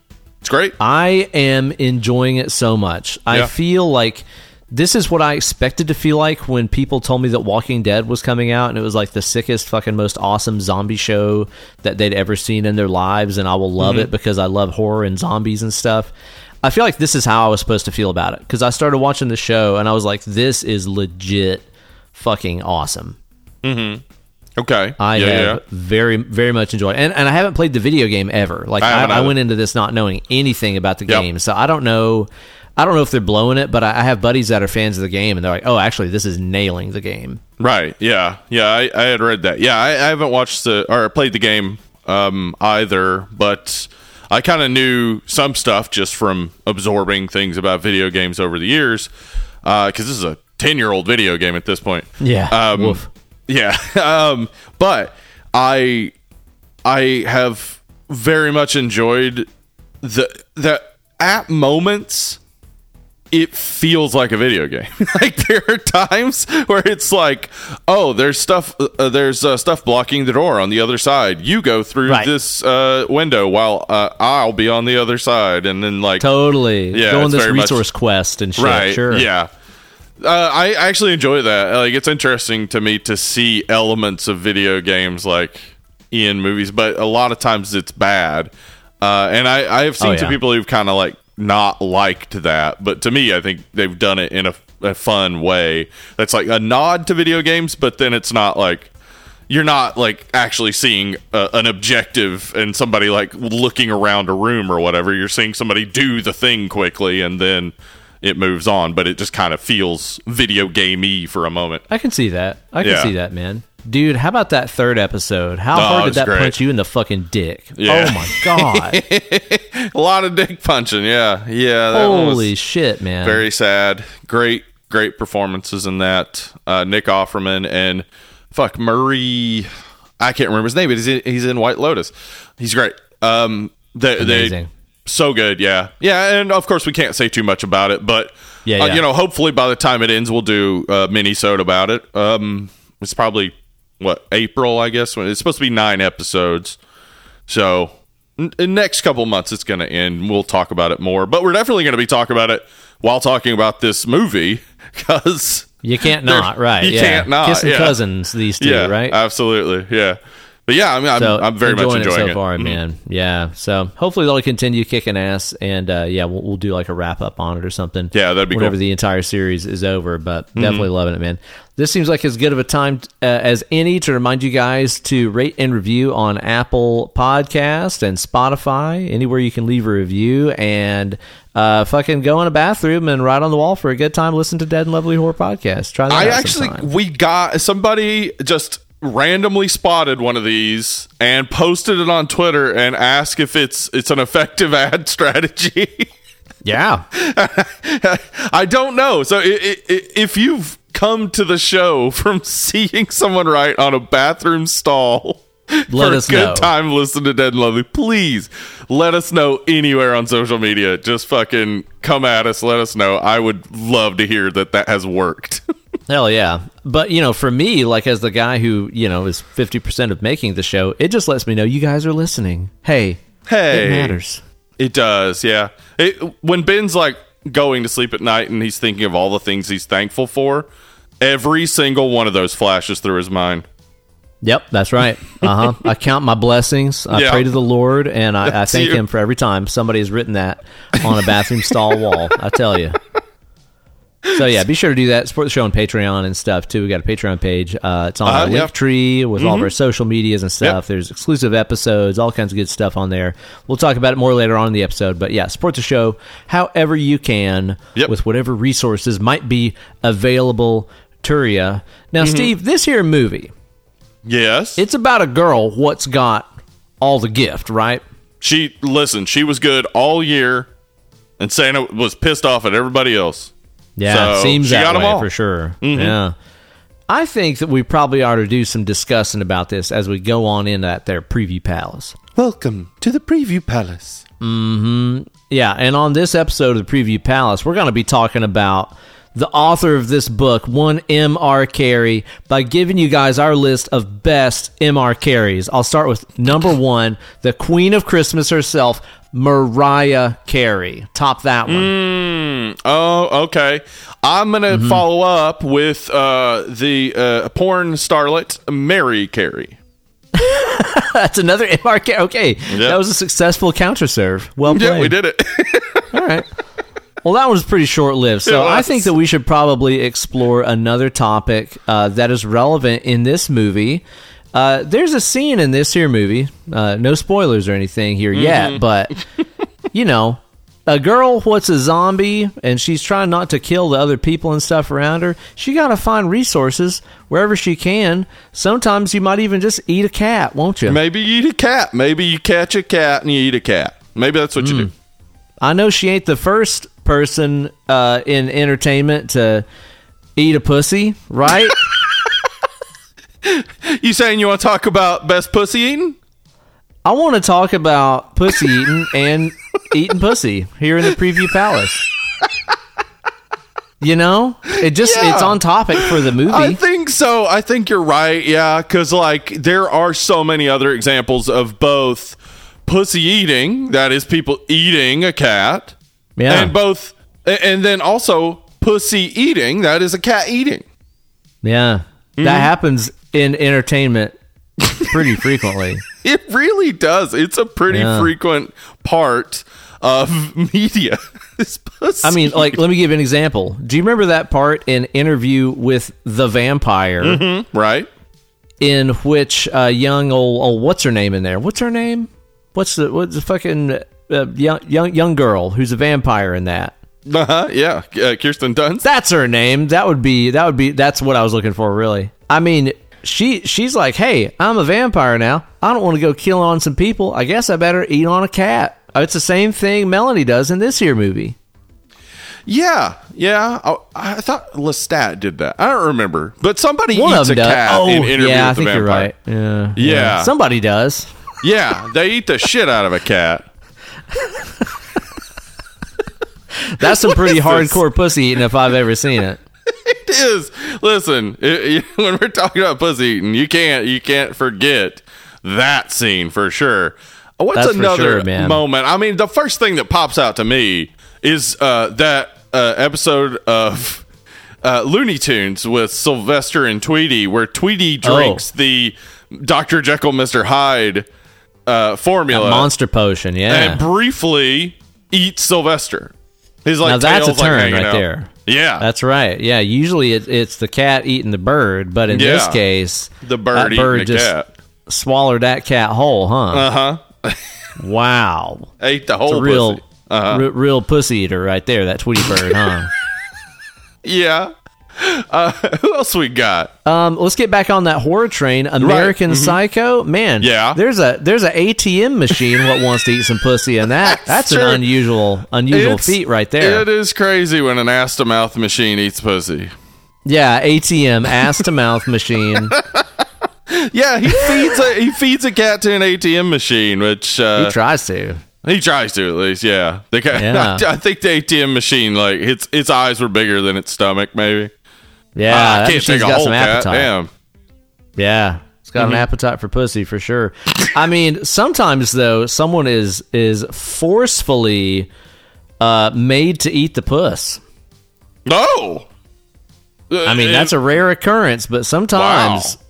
It's great. I am enjoying it so much. I feel like this is what I expected to feel like when people told me that Walking Dead was coming out and it was like the sickest, fucking, most awesome zombie show that they'd ever seen in their lives. And I will love Mm-hmm. it because I love horror and zombies and stuff. I feel like this is how I was supposed to feel about it because I started watching the show and I was like, this is legit fucking awesome. Mm-hmm. Okay. I yeah, have yeah. very, very much enjoyed, it. and and I haven't played the video game ever. Like I I, I, went into this not knowing anything about the Yep. game, so I don't know. I don't know if they're blowing it, but I I have buddies that are fans of the game, and they're like, "Oh, actually, this is nailing the game." Right. Yeah. Yeah. I, I had read that. Yeah. I, I haven't watched the or played the game um, either, but I kind of knew some stuff just from absorbing things about video games over the years. Because this is a ten year old video game at this point. Yeah. Um. Yeah. <laughs> um, but I I have very much enjoyed the the at moments it feels like a video game. <laughs> like there are times where it's like, oh, there's stuff, uh, there's uh, stuff blocking the door on the other side. You go through Right. this uh, window while uh, I'll be on the other side, and then like, Totally. Yeah, Go on this very much- resource quest and shit. right, Sure. yeah. Uh, I actually enjoy that. Like, it's interesting to me to see elements of video games like in movies, but a lot of times it's bad. Uh, and I, I have seen Oh, some people who've kind of like not liked that, but to me, I think they've done it in a, a fun way. That's like a nod to video games, but then it's not like you're not like actually seeing uh, an objective and somebody like looking around a room or whatever. You're seeing somebody do the thing quickly and then it moves on, but it just kind of feels video gamey for a moment. I can see that. I can Yeah. see that, man. Dude, how about that third episode? How Oh, hard did that great. punch you in the fucking dick? Yeah. Oh my god. <laughs> A lot of dick punching, yeah, yeah. That one was Holy shit, man. very sad. Great, great performances in that. Uh, Nick Offerman and fuck Murray. I can't remember his name, but he's in, he's in White Lotus. He's great. Um, they, they Amazing. so good, yeah, yeah. And of course, we can't say too much about it, but Yeah, uh, yeah. you know, hopefully by the time it ends, we'll do a mini about it. Um, it's probably what April, I guess. When it's supposed to be nine episodes, so n- next couple months it's going to end. We'll talk about it more, but we're definitely going to be talking about it while talking about this movie <laughs> because You can't not, right? you yeah. can't not, Kissing yeah. cousins, these two, yeah, right? absolutely, yeah. But yeah, I mean, I'm, so I'm very much enjoying it so it. far, Mhm. man. Yeah. So hopefully they'll continue kicking ass, and uh, yeah, we'll, we'll do like a wrap up on it or something. Yeah, that'd be whenever cool. Mm-hmm. the entire series is over. But definitely loving it, man. This seems like as good of a time uh, as any to remind you guys to rate and review on Apple Podcast and Spotify, anywhere you can leave a review, and uh, fucking go in a bathroom and write on the wall for a good time. Listen to Dead and Lovely Horror Podcast. Try that I actually sometime. we got somebody just randomly spotted one of these and posted it on Twitter and asked if it's it's an effective <laughs> ad strategy. yeah. <laughs> I don't know. So if you've come to the show <laughs> from seeing someone write on a bathroom stall Let for us a good know. time listening to Dead and Lovely, please let us know anywhere on social media. Just fucking come at us. Let us know. I would love to hear that that has worked. Hell yeah. But, you know, for me, like as the guy who, you know, is 50% of making the show, it just lets me know you guys are listening. Hey, hey, it matters. It does, yeah. It, when Ben's like going to sleep at night and he's thinking of all the things he's thankful for, every single one of those flashes through his mind. Yep, that's right. Uh huh. <laughs> I count my blessings. I Yeah. pray to the Lord, and I, I thank you. Him for every time somebody has written that on a bathroom stall wall. I tell you. So yeah, be sure to do that. Support the show on Patreon and stuff too. We got a Patreon page. Uh, it's on Uh-huh, our link tree with all of our social medias and stuff. Yep. There's exclusive episodes, all kinds of good stuff on there. We'll talk about it more later on in the episode. But yeah, support the show however you can Yep. with whatever resources might be available to you. Now, Mm-hmm. Steve, this here movie. Yes. It's about a girl what's got all the gift, right? she listen, she was good all year and Santa was pissed off at everybody else. Yeah, So, seems she that got 'em way all. for sure. Yeah. I think that we probably ought to do some discussing about this as we go on in that their preview palace. Welcome to the preview palace. Mhm. Yeah, and on this episode of the Preview Palace, we're going to be talking about the author of this book, one M.R. Carey, by giving you guys our list of best M.R. Careys. I'll start with number one, the Queen of Christmas herself, Mariah Carey. Top that one. Mm, oh, okay. I'm gonna Mm-hmm. follow up with uh, the uh, porn starlet Mary Carey. <laughs> That's another M.R. Carey. Okay, that was a successful counter serve. Well played. Yeah, we did it. <laughs> All right. Well, that was pretty short lived. So I think that we should probably explore another topic uh, that is relevant in this movie. Uh, there's a scene in this here movie. Uh, no spoilers or anything here Mm-hmm. yet, but <laughs> you know, a girl what's a zombie and she's trying not to kill the other people and stuff around her. She got to find resources wherever she can. Sometimes you might even just eat a cat, won't you? Maybe you eat a cat. Maybe you catch a cat and you eat a cat. Maybe that's what you do. I know she ain't the first person uh, in entertainment to eat a pussy, right? <laughs> <laughs> You saying you want to talk about best pussy eating? I want to talk about pussy eating and eating pussy here in the preview palace. You know, it just Yeah. it's on topic for the movie. I think so. I think you're right. Yeah, because like there are so many other examples of both pussy eating, that is people eating a cat, yeah, and both, and then also pussy eating, that is a cat eating. yeah, Mm-hmm. that happens in entertainment pretty frequently. <laughs> It really does. It's a pretty Yeah. frequent part of <laughs> media. I mean, like, let me give an example. Do you remember that part in Interview with the Vampire, right? in which uh, young old, old what's her name in there? What's her name? What's the what's the fucking uh, young young young girl who's a vampire in that? Uh huh. Yeah. Uh, Kirsten Dunst. That's her name. That would be that would be that's what I was looking for really. I mean, she she's like, "Hey, I'm a vampire now. I don't want to go kill on some people. I guess I better eat on a cat." Uh, It's the same thing Melanie does in this here movie. Yeah. Yeah. I, I thought Lestat did that. I don't remember, but somebody One eats a does. cat Oh, in Interview yeah, I with the think you're Vampire. right. Yeah, Yeah. Somebody does. Yeah, they eat the shit out of a cat. <laughs> That's some pretty is this? hardcore pussy eating if I've ever seen it. It <laughs> is. Listen, <laughs> it- it- when we're talking about pussy eating, you can't you can't forget that scene for sure. What's That's another sure, moment? I mean, the first thing that pops out to me is uh, that uh, episode of <laughs> uh, Looney Tunes with Sylvester and Tweety, where Tweety Oh. drinks the Dr. Jekyll, Mr. Hyde uh, formula Monster potion, yeah. and briefly eats Sylvester. He's like now that's a tail's, like, turn right out. there. Yeah, That's right. Yeah, usually it, it's the cat eating the bird, but in this case, the bird bird just cat. swallowed that cat whole, huh? Uh huh. <laughs> wow. Ate the whole real, pussy. Uh-huh. re- real pussy eater right there, that Tweety bird, huh? <laughs> Yeah. <laughs> Uh, who else we got? Um, let's get back on that horror train. American Psycho, man. Mm-hmm. Yeah. there's a there's a ATM machine what wants to eat some pussy, and that <laughs> that's, That's an unusual unusual It's- feat right there. It is crazy when an ass to mouth machine eats pussy. Yeah, ATM ass to mouth machine. <laughs> Yeah, he feeds a he feeds a cat to an ATM machine, which uh, he tries to. he tries to at least. Yeah, the cat, Yeah. I, think the ATM machine like its its eyes were bigger than its stomach. Maybe. Yeah, Ah, that I can't take a got whole some cat. appetite. Damn. Yeah, it's got an appetite for pussy for sure. I mean, sometimes though, someone is is forcefully uh, made to eat the puss. No. I mean, that's a rare occurrence, but sometimes. Wow.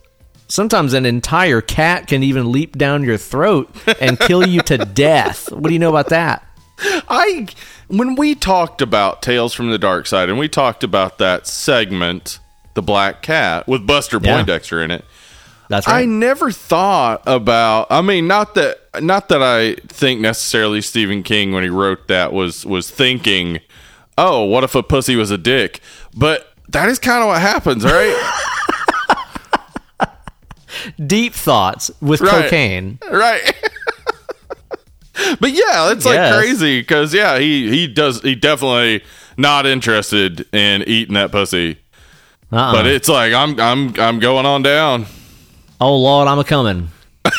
Sometimes an entire cat can even leap down your throat and kill you to <laughs> death. What do you know about that? I when we talked about Tales from the Dark Side and we talked about that segment, the Black Cat with Buster Yeah. Poindexter in it. That's I never thought about. I mean, not that not that I think necessarily Stephen King when he wrote that was was thinking, oh, what if a pussy was a dick? But that is kind of what happens, right? <laughs> <laughs> Deep thoughts with Right. cocaine. right. <laughs> but yeah, it's like Yes. crazy because yeah, he he does he definitely not interested in eating that pussy. Uh-uh. But it's like I'm I'm I'm going on down. oh Lord, I'm a coming. <laughs>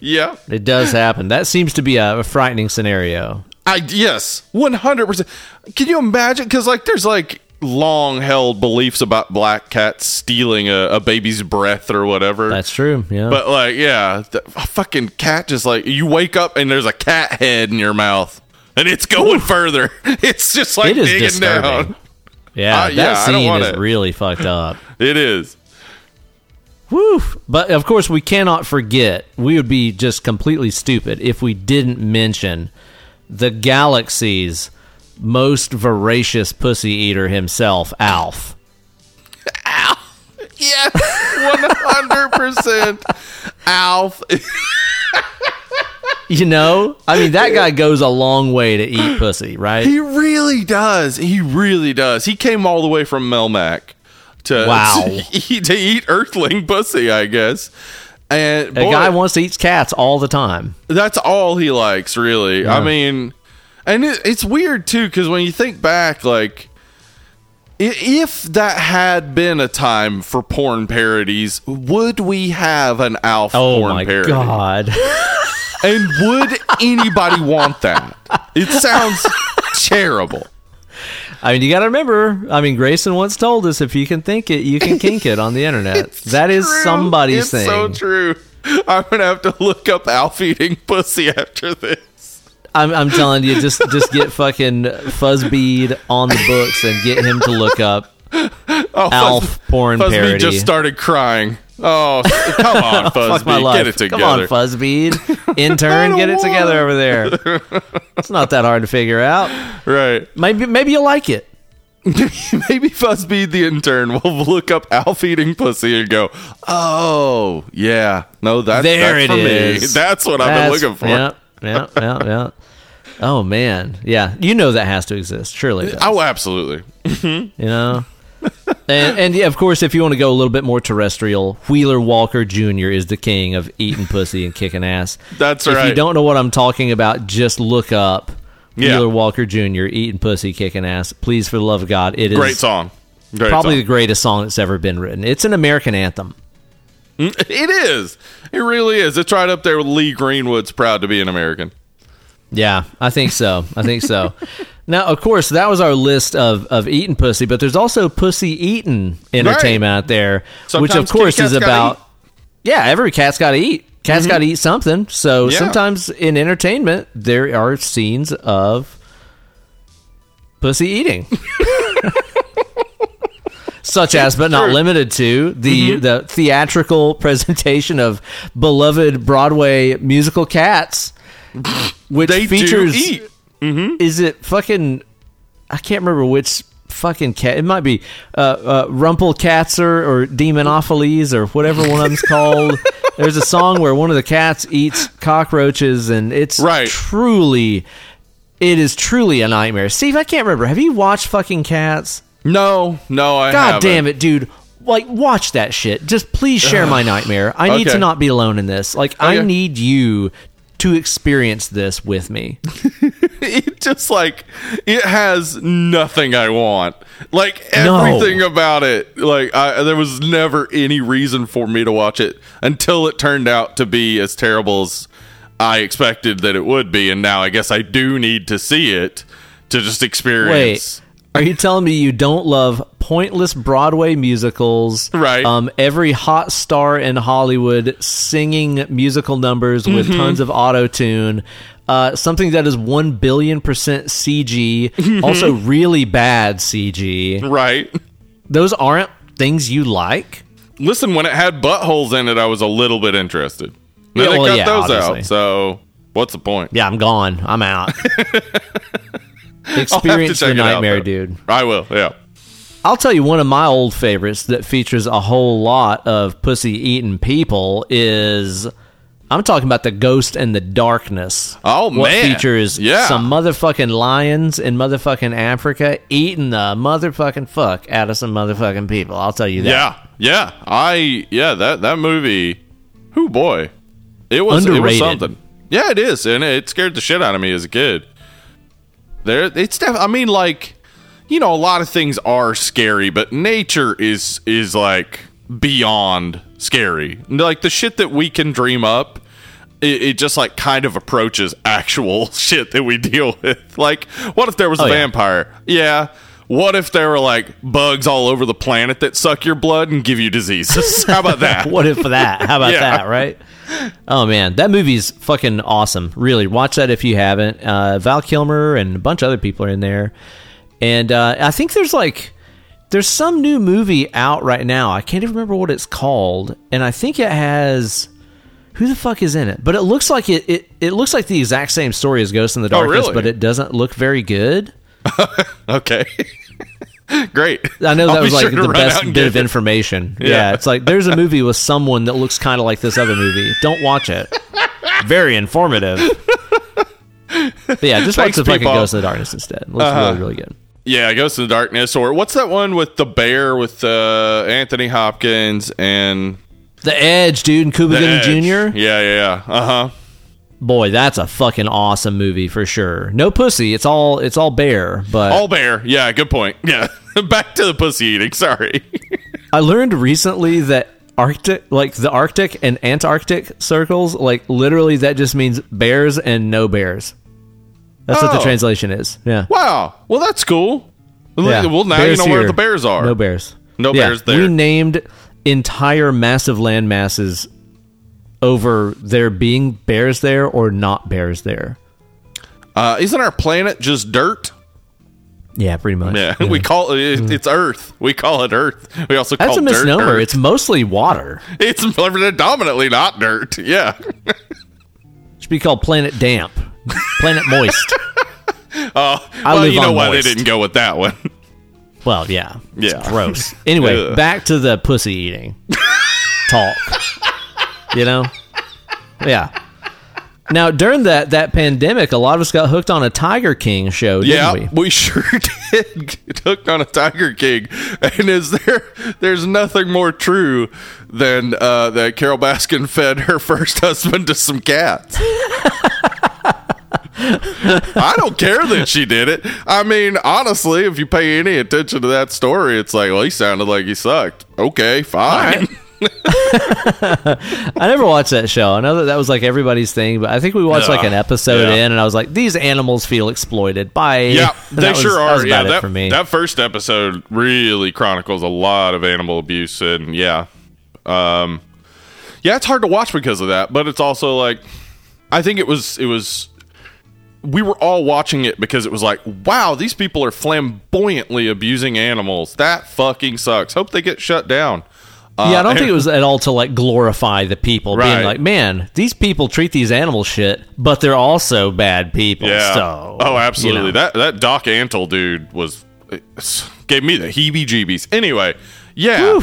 Yeah. It does happen. That seems to be a, a frightening scenario. I yes, one hundred percent. Can you imagine? Because like, there's like long held beliefs about black cats stealing a, a baby's breath or whatever. That's true. Yeah. but like, yeah, the, a fucking cat just like you wake up and there's a cat head in your mouth and it's going further. <laughs> It's just like It is digging disturbing. down. yeah, uh, that yeah, I don't scene want is it. really fucked up. <laughs> It is. Woo! But of course, we cannot forget. We would be just completely stupid if we didn't mention the galaxy's most voracious pussy eater himself, Alf. Alf. Yes, one hundred percent. Alf. <laughs> You know, I mean, that guy goes a long way to eat pussy, right? He really does. He really does. He came all the way from Melmac to, <laughs> Wow. to, eat, to eat Earthling pussy, I guess. And A boy, guy wants to eat cats all the time. that's all he likes, really. I mean, and it, it's weird too because when you think back, like. If that had been a time for porn parodies, would we have an Alf porn parody? Oh porn my parody? god! <laughs> And would anybody want that? It sounds terrible. I mean, you got to remember. I mean, Grayson once told us, if you can think it, you can kink it on the internet. <laughs> that is True. somebody's it's thing. so true. I'm gonna have to look up Alf eating pussy after this. I'm, I'm telling you, just just get fucking Fuzzbead on the books and get him to look up Oh, Alf porn Fuzzbee parody. just started crying. Oh, come on, <laughs> Fuzzbeat, get it together. Come on, Fuzzbeed. <laughs> Intern, get it together over there. <laughs> It's not that hard to figure out. right? Maybe maybe you'll like it. Maybe Fuzzbeat the intern will look up Alf eating pussy and go, "Oh, yeah, no, that's There that's it for is. me. That's what I've been looking for." Yeah, yeah, yeah. Oh man, yeah. You know that has to exist. Surely, it does. Oh, absolutely. Mm-hmm. you know. and, and yeah, of course, if you want to go a little bit more terrestrial, Wheeler Walker Jr. is the king of eating pussy and kicking ass. That's right. if you don't know what I'm talking about, just look up Yeah. Wheeler Walker Jr. eating pussy, kicking ass. Please, for the love of God, it is Great song. Great probably song. the greatest song that's ever been written. It's an American anthem. <laughs> It is. It really is. It's right up there with Lee Greenwood's "Proud to Be an American." Yeah, I think so. I think so. now, of course, that was our list of, of eating pussy, but there's also pussy eating entertainment out there, which of course is about yeah, every cat's got to eat. Cat's mm-hmm. got to eat something. So Yeah. sometimes in entertainment there are scenes of pussy eating. <laughs> Such as, but not limited to, the Mm-hmm. the theatrical <laughs> presentation of beloved Broadway musical Cats, which They features eat. is it fucking I can't remember which fucking cat it might be uh, uh Rumpelkatzer or Demonophiles or whatever one of them's called. <laughs> There's a song where one of the cats eats cockroaches and it's Right. truly it is truly a nightmare. Steve, I can't remember. Have you watched fucking cats? No, no, I God haven't. damn it, dude. Like watch that shit. Just please share <sighs> my nightmare. I need Okay. to not be alone in this. Like I need you to experience this with me. <laughs> it just like it has nothing I want. Like No. everything about it. Like I, there was never any reason for me to watch it until it turned out to be as terrible as I expected that it would be, and now I guess I do need to see it to just experience. Wait, are you telling me you don't love pointless Broadway musicals? Right. Um, every hot star in Hollywood singing musical numbers with Mm-hmm. tons of auto tune. Uh, something that is one billion percent CG, also really bad CG. Right. Those aren't things you like. Listen, when it had buttholes in it, I was a little bit interested. Then Yeah, they cut yeah, those obviously. out. So what's the point? Yeah, I'm gone. I'm out. <laughs> I'll have to Experience the out, nightmare, dude. I will. Yeah. I'll tell you one of my old favorites that features a whole lot of pussy eating people is I'm talking about the Ghost and the Darkness. Oh, what man. features Yeah. some motherfucking lions in motherfucking Africa eating the motherfucking fuck out of some motherfucking people. I'll tell you that. Yeah, yeah. I yeah that that movie. Who boy, it was it was something. Yeah, it is, and it scared the shit out of me as a kid. There, it's def- I mean, like you know, a lot of things are scary, but nature is is like beyond scary. Like the shit that we can dream up. It, it just like kind of approaches <laughs> actual shit that we deal with. Like, what if there was a Oh, yeah. vampire? Yeah. What if there were like bugs all over the planet that suck your blood and give you diseases? <laughs> How about that? <laughs> what if that? How about Yeah. that, right? Oh man, that movie's fucking awesome. Really, watch that if you haven't. Uh, Val Kilmer and a bunch of other people are in there, and uh, I think there's like there's some new movie out right now. I can't even remember what it's called, and I think it has who the fuck is in it. But it looks like it it, it looks like the exact same story as Ghost in the Oh, Darkness, really? but it doesn't look very good. <laughs> Okay. Great. I know I'll that was like sure the best bit of information. <laughs> Yeah. Yeah. it's like there's a movie with someone that looks kind of like this other movie. Don't watch it. Very informative. But yeah, just watch the fucking. Ghost of the Darkness instead. It looks Uh-huh. really, really good. Yeah, Ghost in the Darkness, or what's that one with the bear with uh, Anthony Hopkins and The Edge, dude, and Cuba Gooding Jr. Yeah, yeah, yeah. Uh huh. Boy, that's a fucking awesome movie for sure. No pussy. It's all it's all bear. But All bear. Yeah, good point. Yeah. <laughs> Back to the pussy eating. Sorry. I learned recently that Arctic, like the Arctic and Antarctic circles, like literally that just means bears and no bears. That's what the Oh. translation is. Yeah. wow. Well, that's cool. Yeah. Well, now Bears you know where here. the bears are. No bears. No Yeah, bears there. We named entire massive land masses over there being bears there or not bears there. Uh, isn't our planet just dirt? Yeah, pretty much. Yeah, <laughs> we call it mm. it's Earth. We call it Earth. We also That's call a dirt misnomer. It's mostly water. <laughs> it's predominantly not dirt. Yeah. <laughs> should be called Planet Damp, Planet Moist. Oh, I well, you know why moist. they didn't go with that one. Well, yeah, it's Yeah. gross. Anyway, Ugh. back to the pussy eating talk. You know, yeah. Now during that that pandemic, a lot of us got hooked on a Tiger King show, didn't Yeah, we? we? <laughs> sure did get hooked on a Tiger King. And is there? There's nothing more true than uh, that Carole Baskin fed her first <laughs> husband to some cats. I don't care that she did it. I mean, honestly, if you pay any attention to that story, it's like, well, he sounded like he sucked. Okay, fine. <laughs> <laughs> I never watched that show. I know that that was like everybody's thing, but I think we watched like an episode Yeah. in, and I was like, these animals feel exploited. Bye. Yeah, And <laughs> they that was- sure that are. was Yeah, that, for me. that first episode really chronicles a lot of animal abuse, and yeah, um, yeah, it's hard to watch because of that. But it's also like, I think it was it was. We were all watching it because it was like, wow, these people are flamboyantly abusing animals. That fucking sucks. Hope they get shut down. Uh, yeah, I don't think it was at all to like glorify the people, Right. being like, man, these people treat these animals shit, but they're also bad people. Yeah. So, oh, absolutely. you know. That that Doc Antle dude was gave me the heebie-jeebies. Anyway, yeah,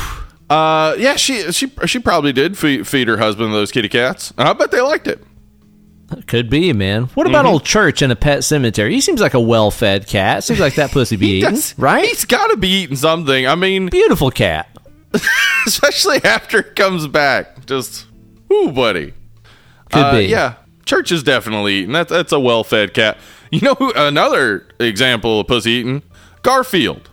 uh, yeah. She she she probably did feed, feed her husband those kitty cats. I bet they liked it. Could be, man. What about Mm-hmm. old Church in a pet cemetery? He seems like a well-fed cat. Seems like that pussy <laughs> be eaten, Yes, right? He's got to be eating something. I mean, Beautiful cat. <laughs> especially after it comes back. Just, ooh, buddy. Could Uh, be. Yeah, Church is definitely eating. That's that's a well-fed cat. You know who? Another example of pussy eating. Garfield.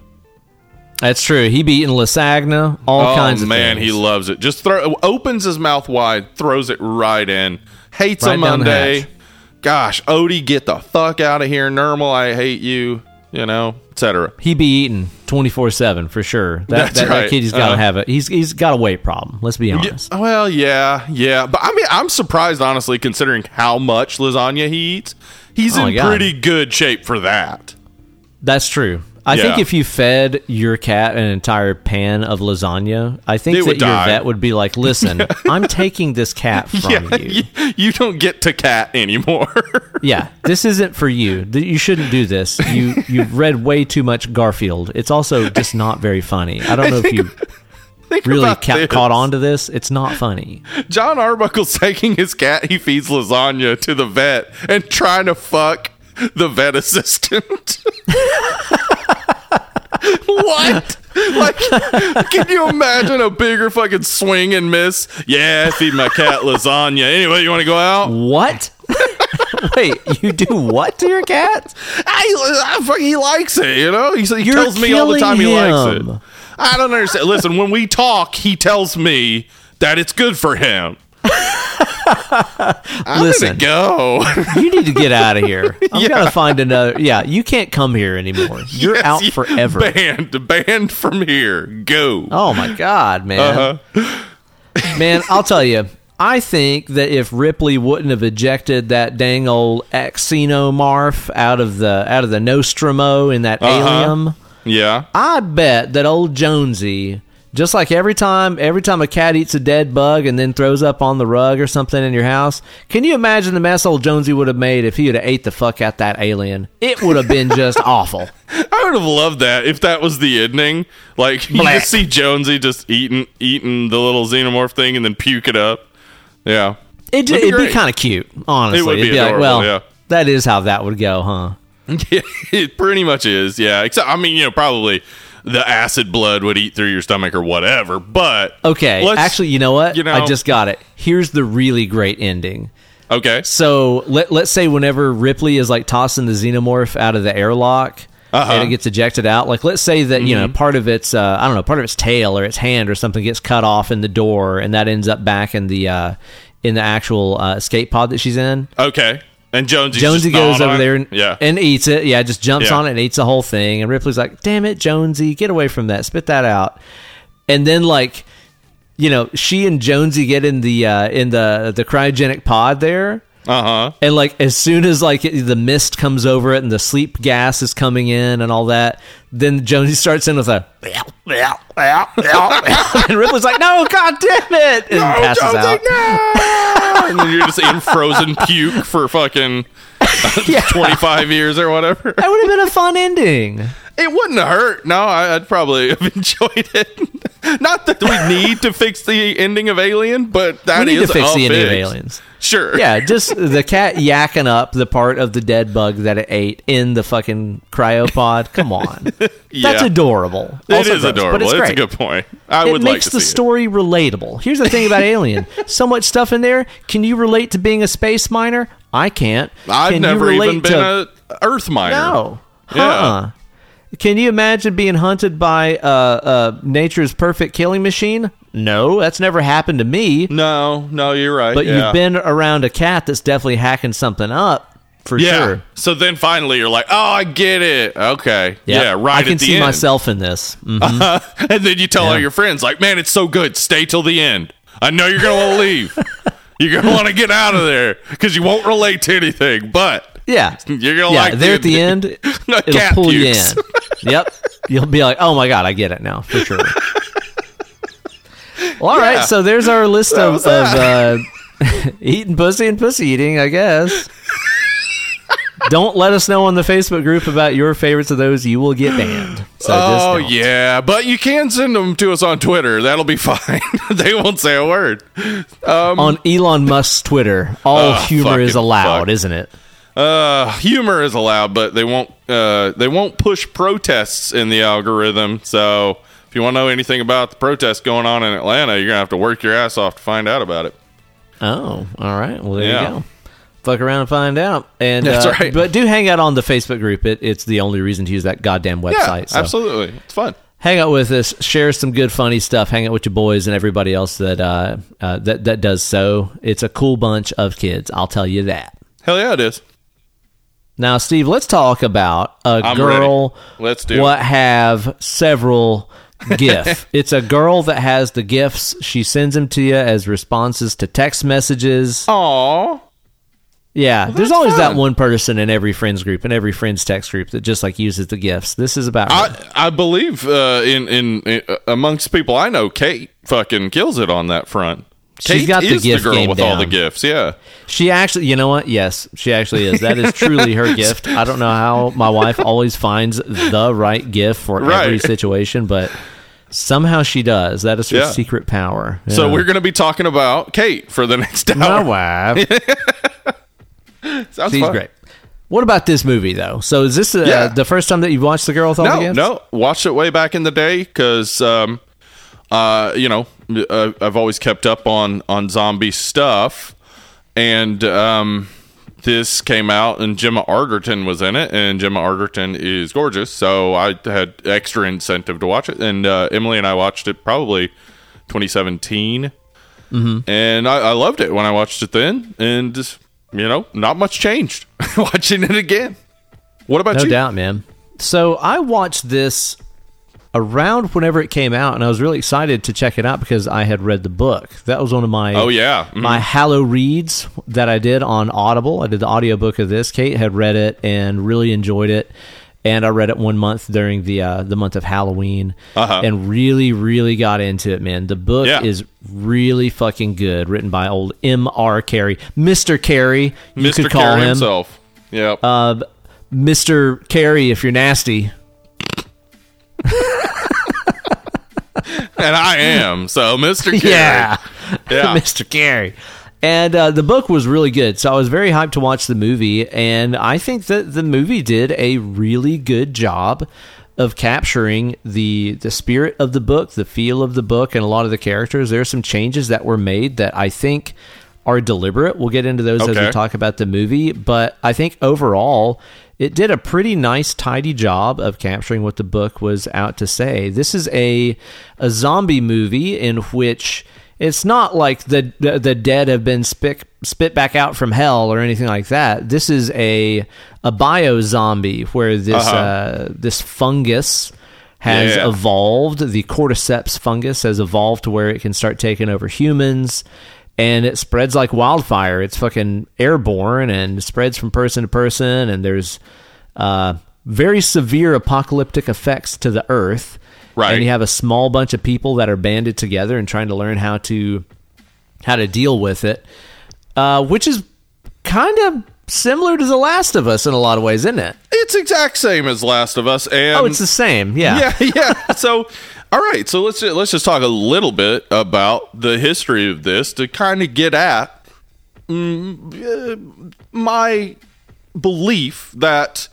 That's true. He be eating lasagna, all oh kinds of man, things. he loves it. Just throw opens his mouth wide, throws it right in. Hates Right a Monday. Gosh, Odie, get the fuck out of here. Nermal, I hate you. You know, etc. he be eating twenty four seven for sure. That That's that, that right. kid, he's got to Uh, have it. He's he's got a weight problem. Let's be honest. Well, yeah, yeah, but I mean, I'm surprised honestly, considering how much lasagna he eats. He's Oh in pretty good shape for that. That's true. I think if you fed your cat an entire pan of lasagna, I think It that your die. vet would be like, "Listen, <laughs> I'm taking this cat <laughs> from yeah, you. you, don't get to cat anymore. <laughs> Yeah, this isn't for you. You shouldn't do this. You you've read way too much Garfield. It's also just not very funny. I don't know if you Think really ca- caught on to this. It's not funny. Jon Arbuckle's taking his cat he feeds lasagna to the vet and trying to fuck the vet assistant. What? Like, can you imagine a bigger fucking swing and miss? Yeah, feed my cat lasagna. Anyway, you want to go out? What? <laughs> Wait, you do what to your cat? I, I he likes it, you know? He, he You're tells me all the time he likes it. I don't understand. Listen, when we talk, he tells me that it's good for him. <laughs> I'm Listen. go. You need to get out of here. <laughs> I'm gonna find another. Yeah, you can't come here anymore. <laughs> You're Yes, out forever. Banned, banned from here. Go. Oh my god, man. Uh-huh. Man, I'll tell you. I think that if Ripley wouldn't have ejected that dang old xenomorph out of the out of the Nostromo in that Uh-huh. alien, Yeah. I bet that old Jonesy, just like every time every time a cat eats a dead bug and then throws up on the rug or something in your house, can you imagine the mess old Jonesy would have made if he would have ate the fuck out that alien? It would have been just <laughs> awful. I would have loved that if that was the ending. Like you just see Jonesy just eating eating the little xenomorph thing and then puke it up. Yeah. It, That'd be it'd be kind of cute, honestly. It would be It'd like, adorable, well, yeah. that is how that would go, huh? <laughs> It pretty much is. Yeah. Except I mean, you know, probably the acid blood would eat through your stomach or whatever. But Okay, actually, you know what? you know- I just got it. Here's the really great ending. okay. So let let's say whenever Ripley is like tossing the xenomorph out of the airlock Uh-huh. and it gets ejected out, like let's say that you Mm-hmm. know part of its uh, I don't know part of its tail or its hand or something gets cut off in the door and that ends up back in the uh, in the actual uh, escape pod that she's in. Okay. And Jonesy Jonesy goes over there and, yeah. and eats it. Yeah, just jumps Yeah. on it and eats the whole thing. And Ripley's like, "Damn it, Jonesy, get away from that. Spit that out." And then like, you know, she and Jonesy get in the uh, in the the cryogenic pod there. Uh huh. And like as soon as like it, the mist comes over it and the sleep gas is coming in and all that, then Jonesy starts in with a <laughs> and Ripley's like, "No, god damn it!" and passes out. <laughs> and then you're just in frozen puke for fucking <laughs> Yeah. 25 years or whatever. That would have been a fun ending. It wouldn't have hurt. No, I- I'd probably have <laughs> enjoyed it. Not that we need to fix the ending of Alien, but that We need is to fix a the ending of. Aliens. Sure. Yeah, <laughs> just the cat yakking up the part of the dead bug that it ate in the fucking cryopod. Come on, that's adorable. It Also is gross, adorable. but it's, it's a good point. I it would like makes to the story relatable. Here's the thing about Alien: so much stuff in there. Can you relate to being a space miner? I can't. I've Can never even been to- a Earth miner. no. Yeah. Uh-uh. Can you imagine being hunted by uh, uh, nature's perfect killing machine? No, that's never happened to me. No, no, you're right. But yeah. you've been around a cat that's definitely hacking something up for yeah. sure. So then finally you're like, oh, I get it. Okay. Yep. Yeah, right I can see end. myself in this. Mhm. <laughs> and then you tell all your friends, like, man, it's so good. Stay till the end. I know you're going to leave. <laughs> You're going to want to get out of there because you won't relate to anything, but Yeah, you're going to yeah. like there at the end, No, <laughs> it'll pull pukes. you in. <laughs> yep, you'll be like, "Oh my god, I get it now for sure." well, all right, Yeah. so there's our list That of, of uh, <laughs> eating pussy and pussy eating. I guess. Don't let us know on the Facebook group about your favorites of those. You will get banned. So Oh yeah, but you can send them to us on Twitter. That'll be <laughs> fine. they won't say a word. on Elon Musk's Twitter, all Oh, humor is allowed, fuck. isn't it? Uh, humor is allowed, but they won't. Uh, they won't push protests in the algorithm. So if you want to know anything about the protests going on in Atlanta, you're gonna have to work your ass off to find out about it. Oh, all right. Well, there Yeah. you go. Fuck around and find out. And That's uh, right. But do hang out on the Facebook group. It, it's the only reason to use that goddamn Yeah, website. so absolutely, it's fun. hang out with us, share some good funny stuff, hang out with your boys and everybody else that uh, uh, that that does so. It's a cool bunch of kids. I'll tell you that. Hell yeah, it is. Now, Steve, let's talk about a I'm girl. ready. Let's do it. what have several <laughs> gif. it's a girl that has the gifts. She sends them to you as responses to text messages. Aw, Yeah, there's that's always that one person in every friends group, and every friends text group that just like uses the gifts. This is about. I I believe uh, in, in in uh, amongst people I know, Kate fucking kills it on that front. She's Kate got the gift the girl game with all the gifts. Yeah, She actually, you know what? Yes, she actually is. That is truly her <laughs> gift. I don't know how my wife always finds the right gift for every situation, but somehow she does. That is her Yeah. secret power. So we're going to be talking about Kate for the next hour. my wife. <laughs> Sounds She's fun. great. What about this movie though? So is this uh, Yeah. the first time that you've watched The Girl with All the No, Gifts? no, watched it way back in the day because, um, uh, you know, uh, I've always kept up on on zombie stuff, and um, this came out and Gemma Arterton was in it, and Gemma Arterton is gorgeous, so I had extra incentive to watch it, and uh, Emily and I watched it probably 2017, Mm-hmm. and I, I loved it when I watched it then, and just, you know, not much changed <laughs> watching it again. What about you? No you? doubt, man. So I watched this around whenever it came out, and I was really excited to check it out because I had read the book. That was one of my Oh yeah, Mhm. my Hallow reads that I did on Audible. I did the audiobook of this. Kate had read it and really enjoyed it. And I read it one month during the uh, the month of Halloween, Uh-huh. and really, really got into it. Man, the book Yeah. is really fucking good. Written by old M. R. Carey, Mister Carey. You Mr. could call Carey him himself. Yep. uh, Mr. Carey if you're nasty. and I am. So, Mr. <laughs> Carey. Yeah, Yeah. <laughs> Mr. Carey. And uh, the book was really good, so I was very hyped to watch the movie. And I think that the movie did a really good job of capturing the the spirit of the book, the feel of the book, and a lot of the characters. There are some changes that were made that I think are deliberate. We'll get into those as we talk about the movie, but I think overall it did a pretty nice tidy job of capturing what the book was out to say. This is a a zombie movie in which it's not like the the, the dead have been spit spit back out from hell or anything like that. This is a a bio zombie where this Uh-huh. uh, this fungus has Yeah. evolved. The cordyceps fungus has evolved to where it can start taking over humans. and it spreads like wildfire. It's fucking airborne and spreads from person to person, and there's uh, very severe apocalyptic effects to the earth. Right. And you have a small bunch of people that are banded together and trying to learn how to how to deal with it, uh, which is kind of similar to The Last of Us in a lot of ways, isn't it? It's exact same as Last of Us, and Oh, it's the same. Yeah. yeah, <laughs> yeah. So, all right. So let's let's just talk a little bit about the history of this to kind of get at mm, uh, my belief that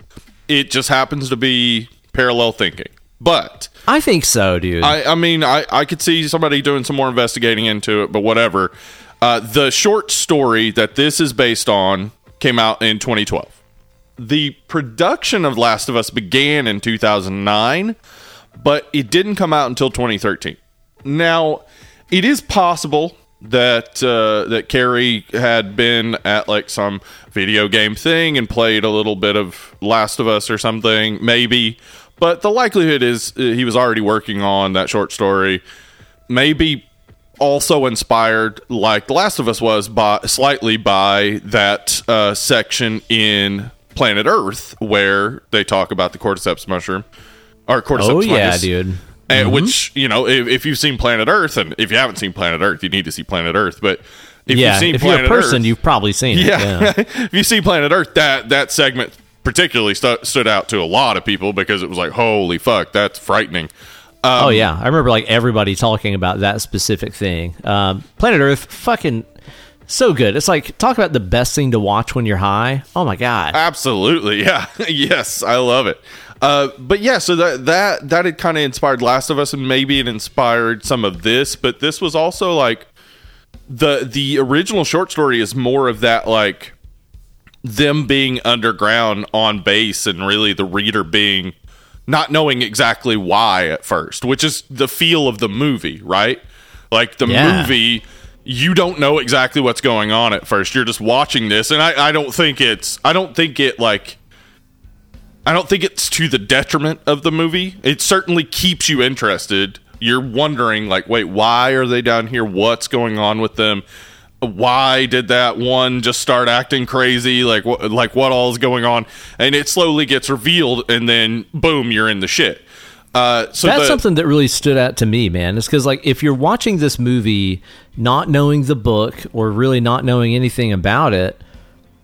it just happens to be parallel thinking, but. I think so, dude. I, I mean, I, I could see somebody doing some more investigating into it, but whatever. Uh, the short story that this is based on came out in 2012. The production of Last of Us began in 2009, but it didn't come out until 2013. Now, it is possible that uh, that Carey had been at like some video game thing and played a little bit of Last of Us or something, maybe. But the likelihood is uh, he was already working on that short story. Maybe also inspired, like The Last of Us was, by slightly by that uh, section in Planet Earth where they talk about the cordyceps mushroom or cordyceps oh yeah, fungus. dude. And which you know, if, if you've seen Planet Earth, and if you haven't seen Planet Earth, you need to see Planet Earth. But if yeah, you've seen if Planet you're a person, Earth, you've probably seen it. yeah, Yeah. <laughs> if you see Planet Earth, that that segment particularly stu- stood out to a lot of people because it was like, holy fuck, that's frightening. Um, oh yeah, I remember like everybody talking about that specific thing. Um, Planet Earth, fucking so good. It's like talk about the best thing to watch when you're high. Oh my god. Absolutely, <laughs> yeah, yes, I love it. Uh, but yeah, so that that that had kind of inspired Last of Us, and maybe it inspired some of this. But this was also like the the original short story is more of that like them being underground on base, and really the reader being not knowing exactly why at first, which is the feel of the movie, right? Like the Yeah. movie you don't know exactly what's going on at first. You're just watching this, and I, I don't think it's I don't think it like I don't think it's to the detriment of the movie. It certainly keeps you interested. You're wondering like, wait, why are they down here? What's going on with them? Why did that one just start acting crazy? Like what like what all is going on? And it slowly gets revealed and then boom, you're in the shit. Uh, so That's the- something that really stood out to me, man. It's because like if you're watching this movie not knowing the book or really not knowing anything about it,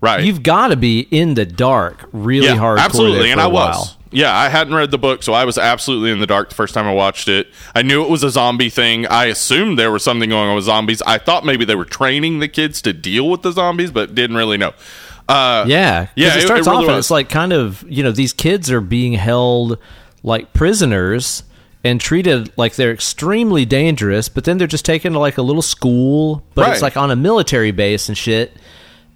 right. you've got to be in the dark really yeah, hard. absolutely, and I while. was. Yeah, I hadn't read the book, so I was absolutely in the dark the first time I watched it. I knew it was a zombie thing. I assumed there was something going on with zombies. I thought maybe they were training the kids to deal with the zombies, but didn't really know. Uh, Yeah, Yeah, It it- starts it really off and it's like kind of you know these kids are being held like prisoners and treated like they're extremely dangerous, but then they're just taken to like a little school, but it's like on a military base and shit.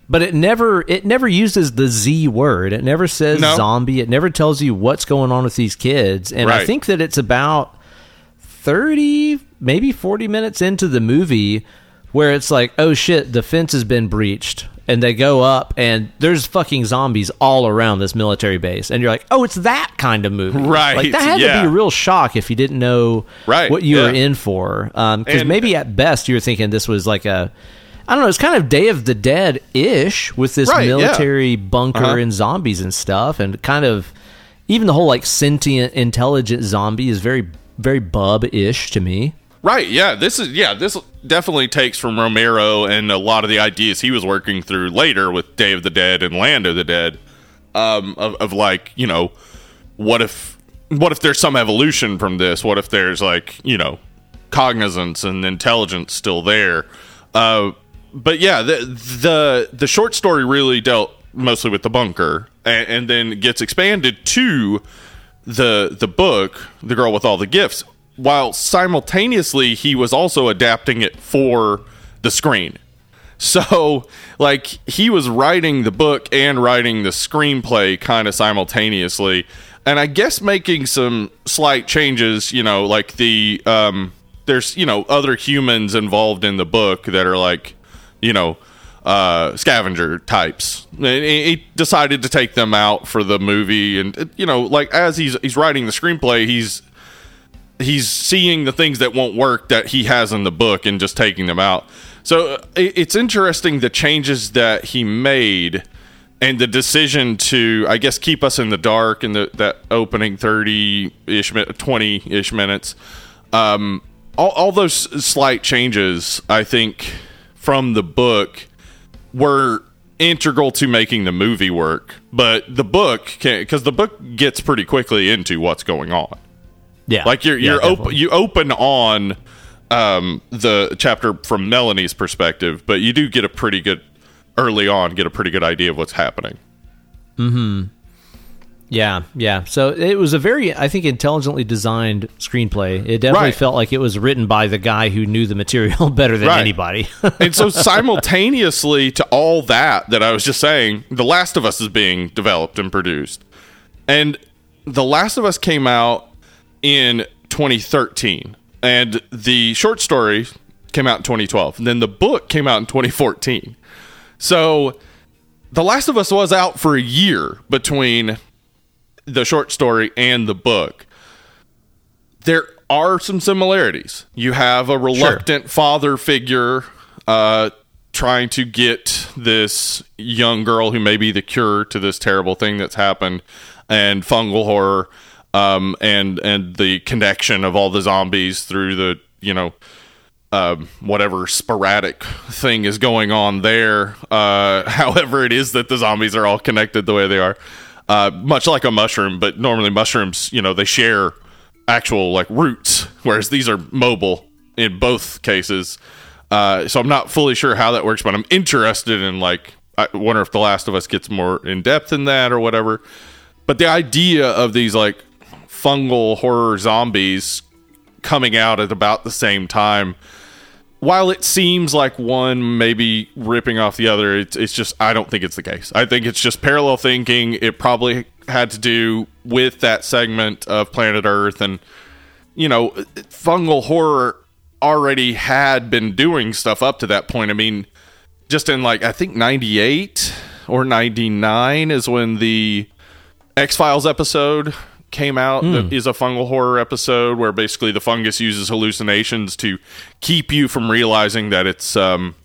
But it never it never uses the Z word. It never says No. zombie. It never tells you what's going on with these kids. And I think that it's about 30 maybe 40 minutes into the movie where it's like oh shit the fence has been breached and they go up and there's fucking zombies all around this military base and you're like oh it's that kind of movie Right, like that had to be a real shock if you didn't know Right, what you were in for um, because And- maybe at best you were thinking this was like a I don't know. It's kind of Day of the Dead ish with this Right, yeah. military bunker Uh-huh. and zombies and stuff, and kind of even the whole like sentient, intelligent zombie is very, very bub ish to me. Right. Yeah. This is yeah. This definitely takes from Romero and a lot of the ideas he was working through later with Day of the Dead and Land of the Dead. Um, of, of like you know, what if what if there's some evolution from this? What if there's like you know, cognizance and intelligence still there? Uh, but yeah, the the the short story really dealt mostly with the bunker, and, and then gets expanded to the the book, The Girl with All the Gifts, while simultaneously he was also adapting it for the screen. So, like, he was writing the book and writing the screenplay kind of simultaneously. And I guess making some slight changes, you know, like the, um, there's, you know, other humans involved in the book that are like, you know, uh, scavenger types. And he decided to take them out for the movie. And, you know, like, as he's, he's writing the screenplay, he's, he's seeing the things that won't work that he has in the book and just taking them out. So uh, it's interesting the changes that he made and the decision to, I guess, keep us in the dark in the that opening thirty ish, twenty ish minutes. Um, all, all those slight changes, I think, from the book were integral to making the movie work. But the book, can because the book gets pretty quickly into what's going on. Yeah, Like you're you're open definitely. you open on um, the chapter from Melanie's perspective, but you do get a pretty good early on get a pretty good idea of what's happening. Yeah, yeah. So it was a very, I think, intelligently designed screenplay. It definitely Right. felt like it was written by the guy who knew the material <laughs> better than Right. anybody. <laughs> and so <laughs> simultaneously to all that that I was just saying, The Last of Us is being developed and produced. And The Last of Us came out in 2013 and the short story came out in 2012 and then the book came out in 2014. So The Last of Us was out for a year between the short story and the book. There are some similarities. You have a reluctant father figure uh, trying to get this young girl who may be the cure to this terrible thing that's happened, and fungal horror, um, and and the connection of all the zombies through the you know um, whatever sporadic thing is going on there. Uh, <laughs> however, it is that the zombies are all connected the way they are, uh, much like a mushroom. But normally, mushrooms, you know, they share actual like roots, whereas these are mobile in both cases. Uh, so I'm not fully sure how that works, but I'm interested in like I wonder if The Last of Us gets more in depth in that or whatever. But the idea of these like fungal horror zombies coming out at about the same time while it seems like one maybe ripping off the other, it's, it's just I don't think it's the case. I think it's just parallel thinking. It probably had to do with that segment of Planet Earth, and you know, fungal horror already had been doing stuff up to that point. I mean, just in like I think '98 or '99 is when the X Files episode came out. That is a fungal horror episode where basically the fungus uses hallucinations to keep you from realizing that it's um,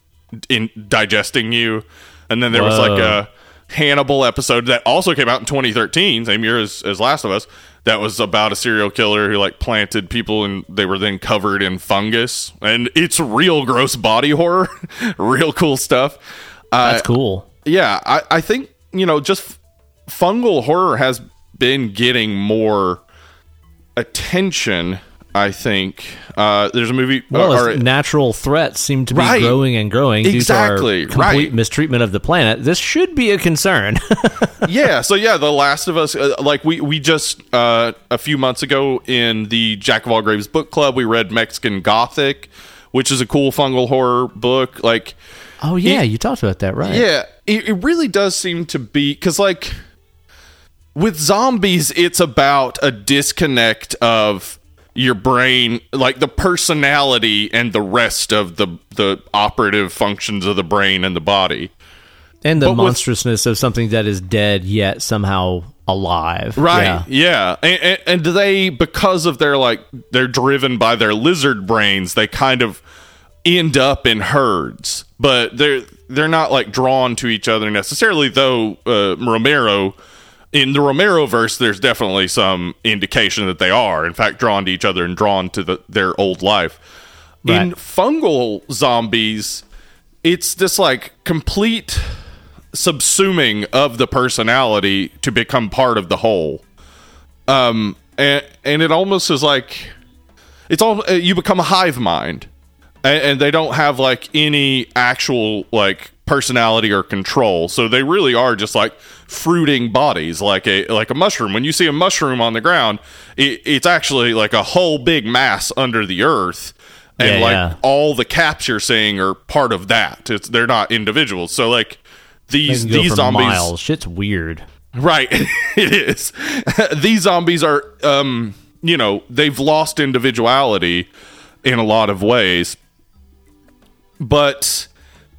in digesting you. And then there was like a Hannibal episode that also came out in 2013, same year as, as Last of Us. That was about a serial killer who like planted people and they were then covered in fungus. And it's real gross body horror, <laughs> real cool stuff. Uh, That's cool. yeah, I, I think you know just fungal horror has been getting more attention. I think uh, there's a movie. Well, uh, or- natural threats seem to be Right. growing and growing Exactly, due to our complete right. mistreatment of the planet. This should be a concern. <laughs> yeah, so yeah, The Last of Us. Uh, like we we just uh, a few months ago in the Jack of All Graves book club, we read Mexican Gothic, which is a cool fungal horror book. Like oh yeah, you talked about that, right? Yeah, it, it really does seem to be because, like, with zombies, it's about a disconnect of your brain, like the personality and the rest of the the operative functions of the brain and the body. And the But with- monstrousness of something that is dead yet somehow alive. Right. Yeah. Yeah. And, and, and they, because of their like, they're driven by their lizard brains, they kind of end up in herds, but they're they're not like drawn to each other necessarily. Though uh, Romero, in the Romero verse, there's definitely some indication that they are, in fact, drawn to each other and drawn to the, their old life. In fungal zombies, it's this like complete subsuming of the personality to become part of the whole. Um, and and it almost is like it's all uh, you become a hive mind, and, and they don't have like any actual like personality or control. So they really are just like fruiting bodies, like a like a mushroom. When you see a mushroom on the ground, it, it's actually like a whole big mass under the earth. And Yeah, like yeah. all the caps you're seeing are part of that. It's they're not individuals. So like these these zombies miles. Shit's weird. Right. <laughs> it is. <laughs> These zombies are um, you know, they've lost individuality in a lot of ways. But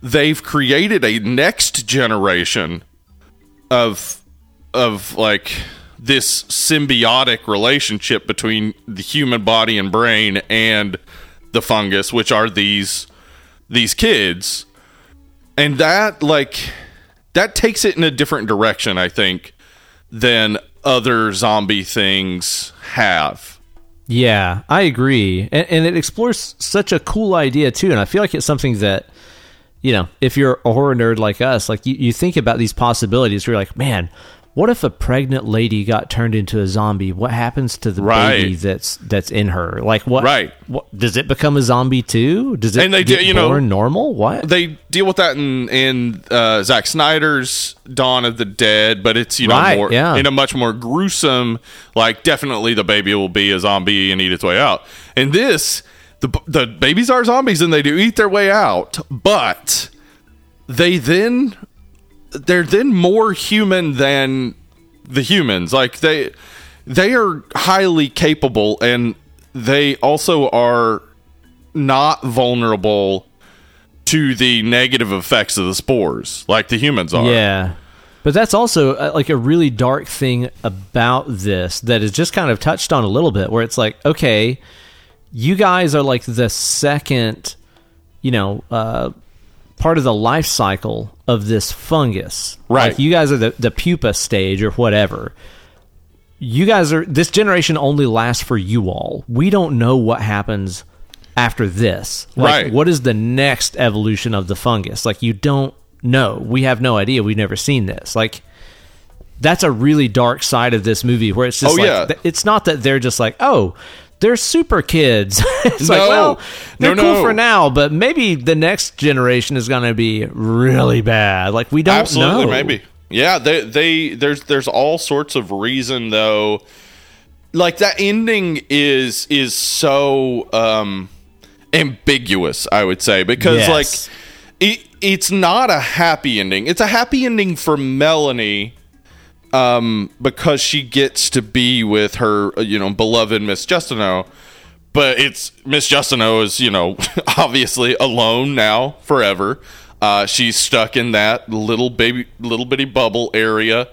they've created a next generation of of like this symbiotic relationship between the human body and brain and the fungus, which are these these kids, and that like that takes it in a different direction. I think than other zombie things have. Yeah, I agree, and, and it explores such a cool idea too. And I feel like it's something that you know, if you're a horror nerd like us, like you, you think about these possibilities, you're like, man, what if a pregnant lady got turned into a zombie? What happens to the Right. baby that's that's in her? Like what? Right. What does it become a zombie too? Does it And they get do- you know- normal? What? They deal with that in in uh, Zack Snyder's Dawn of the Dead, but it's you know Right, more yeah. in a much more gruesome. Like definitely the baby will be a zombie and eat its way out. And this, the the babies are zombies and they do eat their way out, but they then they're then more human than the humans. Like they they are highly capable and they also are not vulnerable to the negative effects of the spores like the humans are. Yeah. But that's also uh, like a really dark thing about this that is just kind of touched on a little bit where it's like, okay, you guys are like the second, you know, uh, part of the life cycle of this fungus. Right. Like you guys are the, the pupa stage or whatever. You guys are, this generation only lasts for you all. We don't know what happens after this. Like, Right. What is the next evolution of the fungus? Like, you don't know. We have no idea. We've never seen this. Like, that's a really dark side of this movie where it's just Oh, like, yeah. it's not that they're just like, oh, they're super kids. <laughs> it's like, No. well, they're No, cool no. for now, but maybe the next generation is going to be really bad. Like, we don't know. Absolutely, know. maybe. Yeah, they they there's there's all sorts of reason though. Like that ending is is so um ambiguous, I would say, because Yes. like it it's not a happy ending. It's a happy ending for Melanie um because she gets to be with her you know beloved Miss Justineau. But it's Miss Justineau is, you know, <laughs> obviously alone now forever. Uh, she's stuck in that little baby, little bitty bubble area,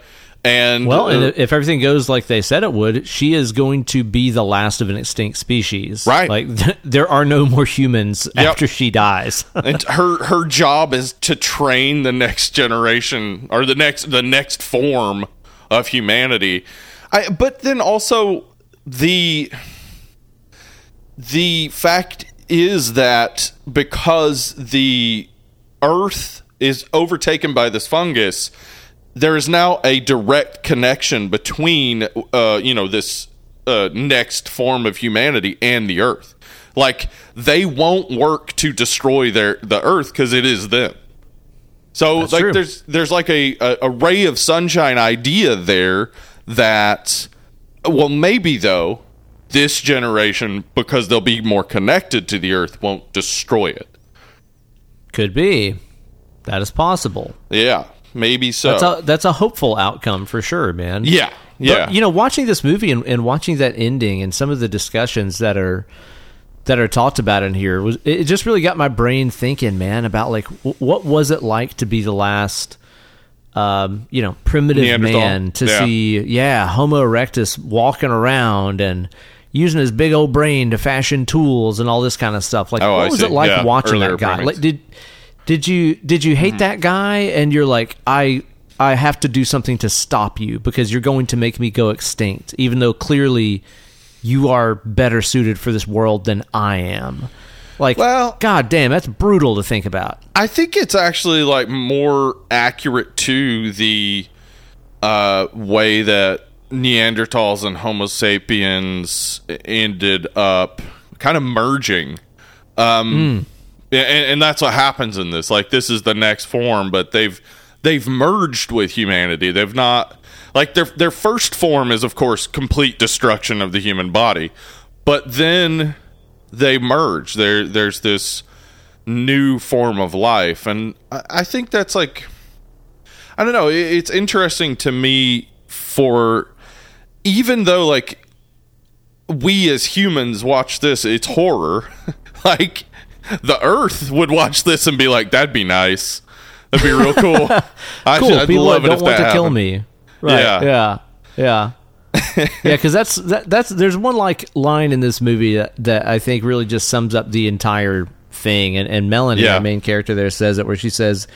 and Well, and uh, if everything goes like they said it would, she is going to be the last of an extinct species. Right. Like <laughs> there are no more humans after she dies. <laughs> and her her job is to train the next generation or the next the next form of humanity. I, but then also the the fact is that because the earth is overtaken by this fungus there is now a direct connection between uh, you know this uh, next form of humanity and the earth. Like they won't work to destroy their the earth because it is them so That's like true. there's there's like a, a a ray of sunshine idea there that well maybe though this generation because they'll be more connected to the earth won't destroy it Could be. That is possible. yeah maybe so That's a that's a hopeful outcome for sure, man. yeah yeah But, you know, watching this movie and, and watching that ending and some of the discussions that are that are talked about in here was it just really got my brain thinking, man, about like w- what was it like to be the last um, you know, primitive man to Yeah. see yeah, Homo erectus walking around and using his big old brain to fashion tools and all this kind of stuff. Like Oh, what I was see. it like Yeah, watching that guy? primates. Like did did you did you Mm-hmm. hate that guy and you're like I I have to do something to stop you because you're going to make me go extinct even though clearly you are better suited for this world than I am. Like Well- god damn that's brutal to think about. I think it's actually like more accurate to the uh, way that Neanderthals and Homo sapiens ended up kind of merging. Um, and, and that's what happens in this. Like this is the next form, but they've they've merged with humanity. They've not like their their first form is of course complete destruction of the human body, but then they merge. There there's this new form of life, and I, I think that's like I don't know. It, it's interesting to me for even though like we as humans watch this, it's horror. <laughs> like the Earth would watch this and be like, "That'd be nice. That'd be real cool. <laughs> I Cool. should, I'd People love it don't if want to that kill me. Right. Yeah. Yeah. Yeah. <laughs> yeah, because that's that, that's there's one like line in this movie that, that I think really just sums up the entire thing. And, and Melanie, Yeah. our main character there, says it where she says,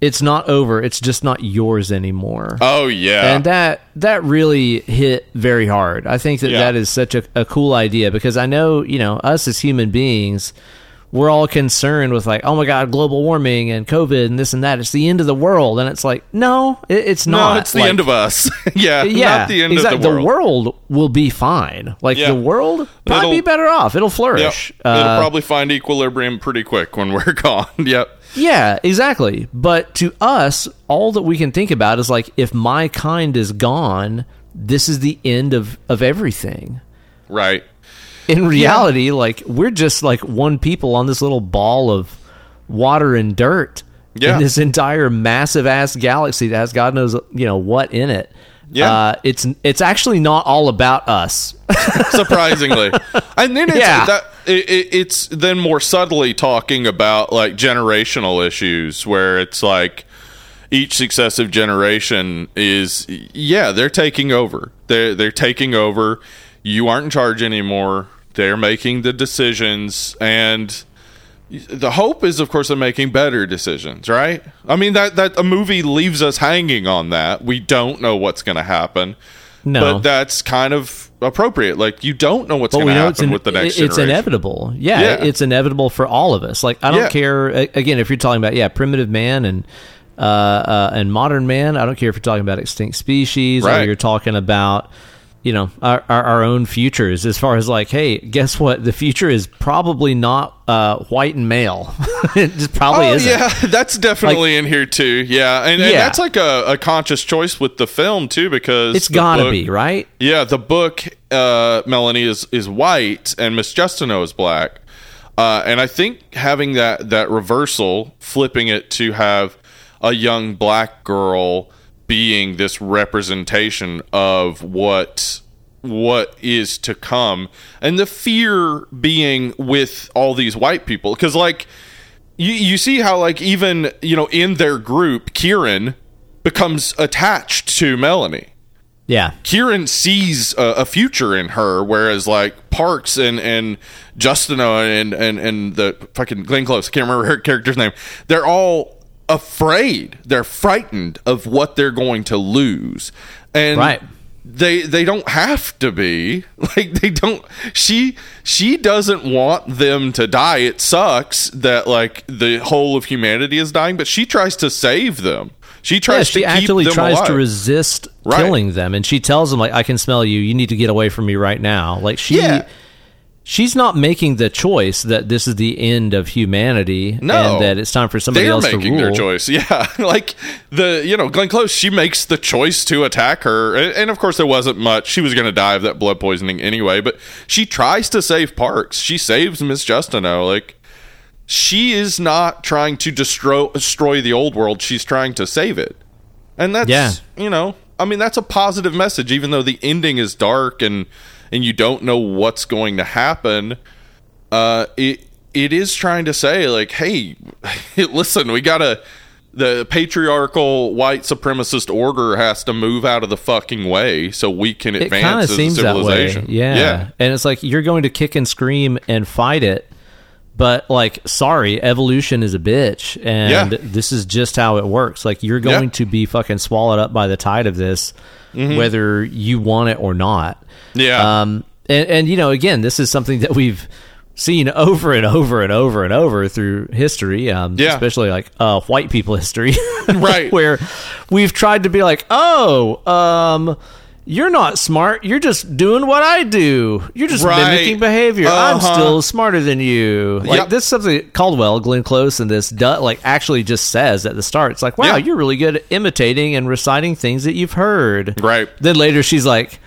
"It's not over. It's just not yours anymore." Oh yeah. and that that really hit very hard. I think that Yeah. that is such a, a cool idea because I know you know us as human beings, we're all concerned with like, oh my god, global warming and COVID and this and that. It's the end of the world, and it's like, no, it, it's not. no, it's the Like, end of us. <laughs> yeah, yeah, not the end exactly. of the world. world will be fine. Like Yeah. the world probably It'll- be better off. It'll Yep. flourish. It'll Uh, probably find equilibrium pretty quick when we're <laughs> gone. Yep. Yeah, exactly. But to us, all that we can think about is like, if my kind is gone, this is the end of, of everything. Right. In reality, like, we're just like one people on this little ball of water and dirt Yeah. in this entire massive ass galaxy that has God knows, you know, what in it. Yeah. Uh, it's it's actually not all about us. <laughs> surprisingly. and then it's Yeah. that it, it, it's then more subtly talking about like generational issues where it's like each successive generation is yeah they're taking over they're they're taking over you aren't in charge anymore they're making the decisions and the hope is of course they're making better decisions right i mean that that a movie leaves us hanging on that we don't know what's going to happen No. but that's kind of appropriate. Like you don't know what's going to happen in- with the next it's generation. inevitable. Yeah, Yeah. it's inevitable for all of us. Like I don't Yeah. care again if you're talking about yeah primitive man and uh, uh, and modern man. I don't care if you're talking about extinct species or you're talking about you know our, our our own futures as far as like hey guess what the future is probably not uh, white and male. <laughs> it just probably Oh isn't. yeah, <laughs> that's definitely in here too. Yeah, and, and that's like a, a conscious choice with the film too, because it's gotta book- be right. Yeah, the book uh, Melanie is is white and Miss Justineau is black, uh, and I think having that that reversal, flipping it to have a young black girl being this representation of what what is to come and the fear being with all these white people because like you, you see how like even you know in their group kieran becomes attached to melanie Yeah. Kieran sees a, a future in her, whereas like Parks and and Justineau and and and the fucking Glenn Close, I can't remember her character's name. They're all afraid. They're frightened of what they're going to lose, and Right. they they don't have to be <laughs> like they don't she she doesn't want them to die it sucks that like the whole of humanity is dying but she tries to save them she Yeah, tries she to keep actually tries to resist Right. killing them, and she tells them like, "I can smell you. You need to get away from me right now." Like she, Yeah. She's not making the choice that this is the end of humanity, No. and that it's time for somebody else to rule. they're making their choice. <laughs> Yeah, like the you know Glenn Close, she makes the choice to attack her, and, and of course there wasn't much. She was going to die of that blood poisoning anyway, but she tries to save Parks. She saves Miss Justineau. Like she is not trying to destroy destroy the old world. She's trying to save it, and that's Yeah. you know I mean that's a positive message, even though the ending is dark and and you don't know what's going to happen uh, it it is trying to say like, hey, <laughs> listen, we gotta the patriarchal white supremacist order has to move out of the fucking way so we can It advance kind as seems a that way, civilization. yeah. yeah, And it's like you're going to kick and scream and fight it, but like, sorry, evolution is a bitch, and Yeah. this is just how it works. Like you're going Yeah. to be fucking swallowed up by the tide of this, whether you want it or not. Yeah. Um, and, and you know, again, this is something that we've seen over and over and over and over through history, um, Yeah. especially like uh, white people history, <laughs> Right. Where we've tried to be like, oh, um, you're not smart. You're just doing what I do. You're just Right. mimicking behavior. I'm Uh-huh. still smarter than you. Like Yep. this is something Caldwell, Glenn Close, and this du- like actually just says at the start. It's like, wow, Yeah. you're really good at imitating and reciting things that you've heard. Right. Then later she's like,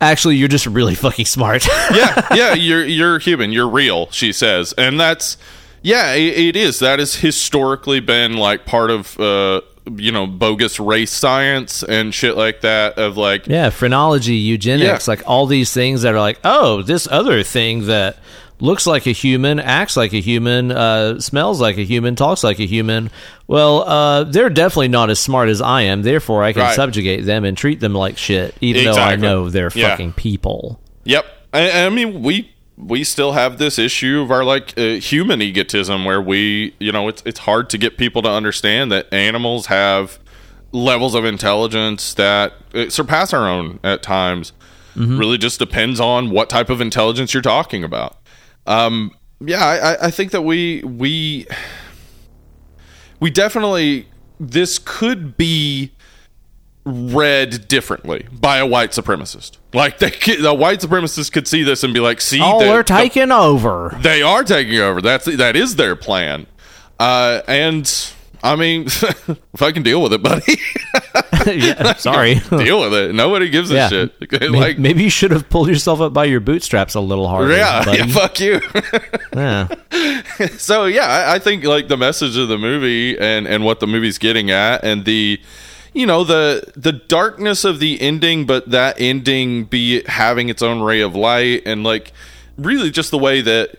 actually, you're just really fucking smart. <laughs> yeah, yeah, you're you're human, you're real, she says, and that's yeah, it, it is. That has historically been like part of uh, you know bogus race science and shit like that. Of like, Yeah, phrenology, eugenics, Yeah. like all these things that are like, oh, this other thing that looks like a human, acts like a human, uh, smells like a human, talks like a human. Well, uh, they're definitely not as smart as I am. Therefore, I can Right. subjugate them and treat them like shit, even though I know they're Yeah. fucking people. Yep. I, I mean, we we still have this issue of our like uh, human egotism where we you know it's it's hard to get people to understand that animals have levels of intelligence that uh, surpass our own at times really just depends on what type of intelligence you're talking about um yeah i i think that we we we definitely this could be read differently by a white supremacist. Like they, the white supremacists could see this and be like, "See, Oh, the- we're the- taking over. they are taking over. That's that is their plan." Uh, and I mean, if I can deal with it, buddy, <laughs> <laughs> yeah, sorry. deal with it. Nobody gives a yeah. shit. <laughs> Like, maybe you should have pulled yourself up by your bootstraps a little harder. yeah, buddy. yeah, fuck you. Yeah. so yeah, I, I think like the message of the movie and and what the movie's getting at, and the you know the the darkness of the ending, but that ending be having its own ray of light, and like really just the way that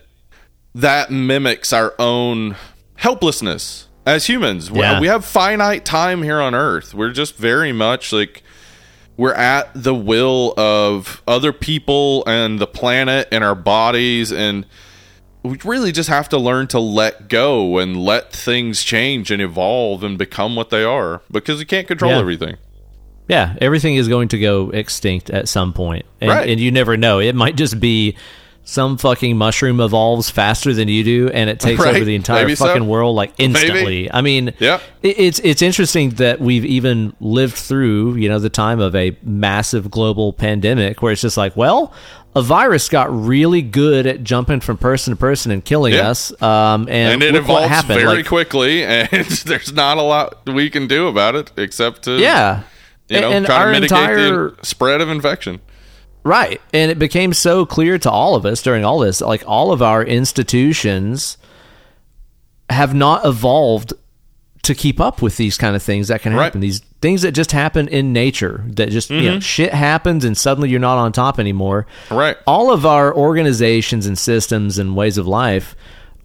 that mimics our own helplessness as humans. We- Yeah. We have finite time here on Earth. We're just very much like we're at the will of other people and the planet and our bodies and we really just have to learn to let go and let things change and evolve and become what they are because you can't control Yeah. everything. Yeah, everything is going to go extinct at some point. And, Right. and you never know. It might just be some fucking mushroom evolves faster than you do and it takes Right. over the entire Maybe so. fucking world like instantly. I mean, Yeah. it- it's it's interesting that we've even lived through, you know, the time of a massive global pandemic where it's just like, well, a virus got really good at jumping from person to person and killing Yeah. us. Um, and, And it evolves happened. very Like, quickly <laughs> and there's not a lot we can do about it except to yeah. you know and try to mitigate entire the spread of infection. Right. And it became so clear to all of us during all this, like all of our institutions have not evolved to keep up with these kind of things that can Right. happen. These things that just happen in nature that just, you know, mm-hmm. shit happens and suddenly you're not on top anymore. Right. All of our organizations and systems and ways of life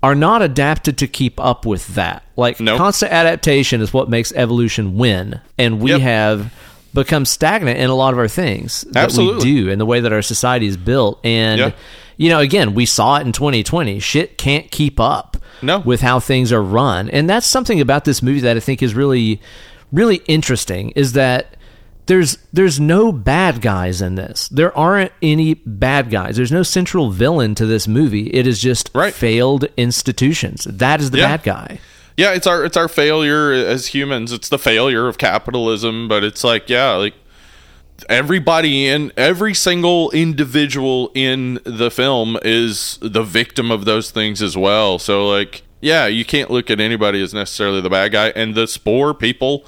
are not adapted to keep up with that. Like Nope. constant adaptation is what makes evolution win. And we Yep. have become stagnant in a lot of our things that Absolutely. we do and the way that our society is built. And Yeah. you know, again, we saw it in 2020. Shit can't keep up No. with how things are run. And that's something about this movie that I think is really really interesting is that there's there's no bad guys in this. There aren't any bad guys. There's no central villain to this movie. It is just Right. failed institutions. That is the Yeah. bad guy. Yeah, it's our it's our failure as humans. It's the failure of capitalism, but it's like yeah, like everybody in every single individual in the film is the victim of those things as well. So like yeah, you can't look at anybody as necessarily the bad guy and the spore people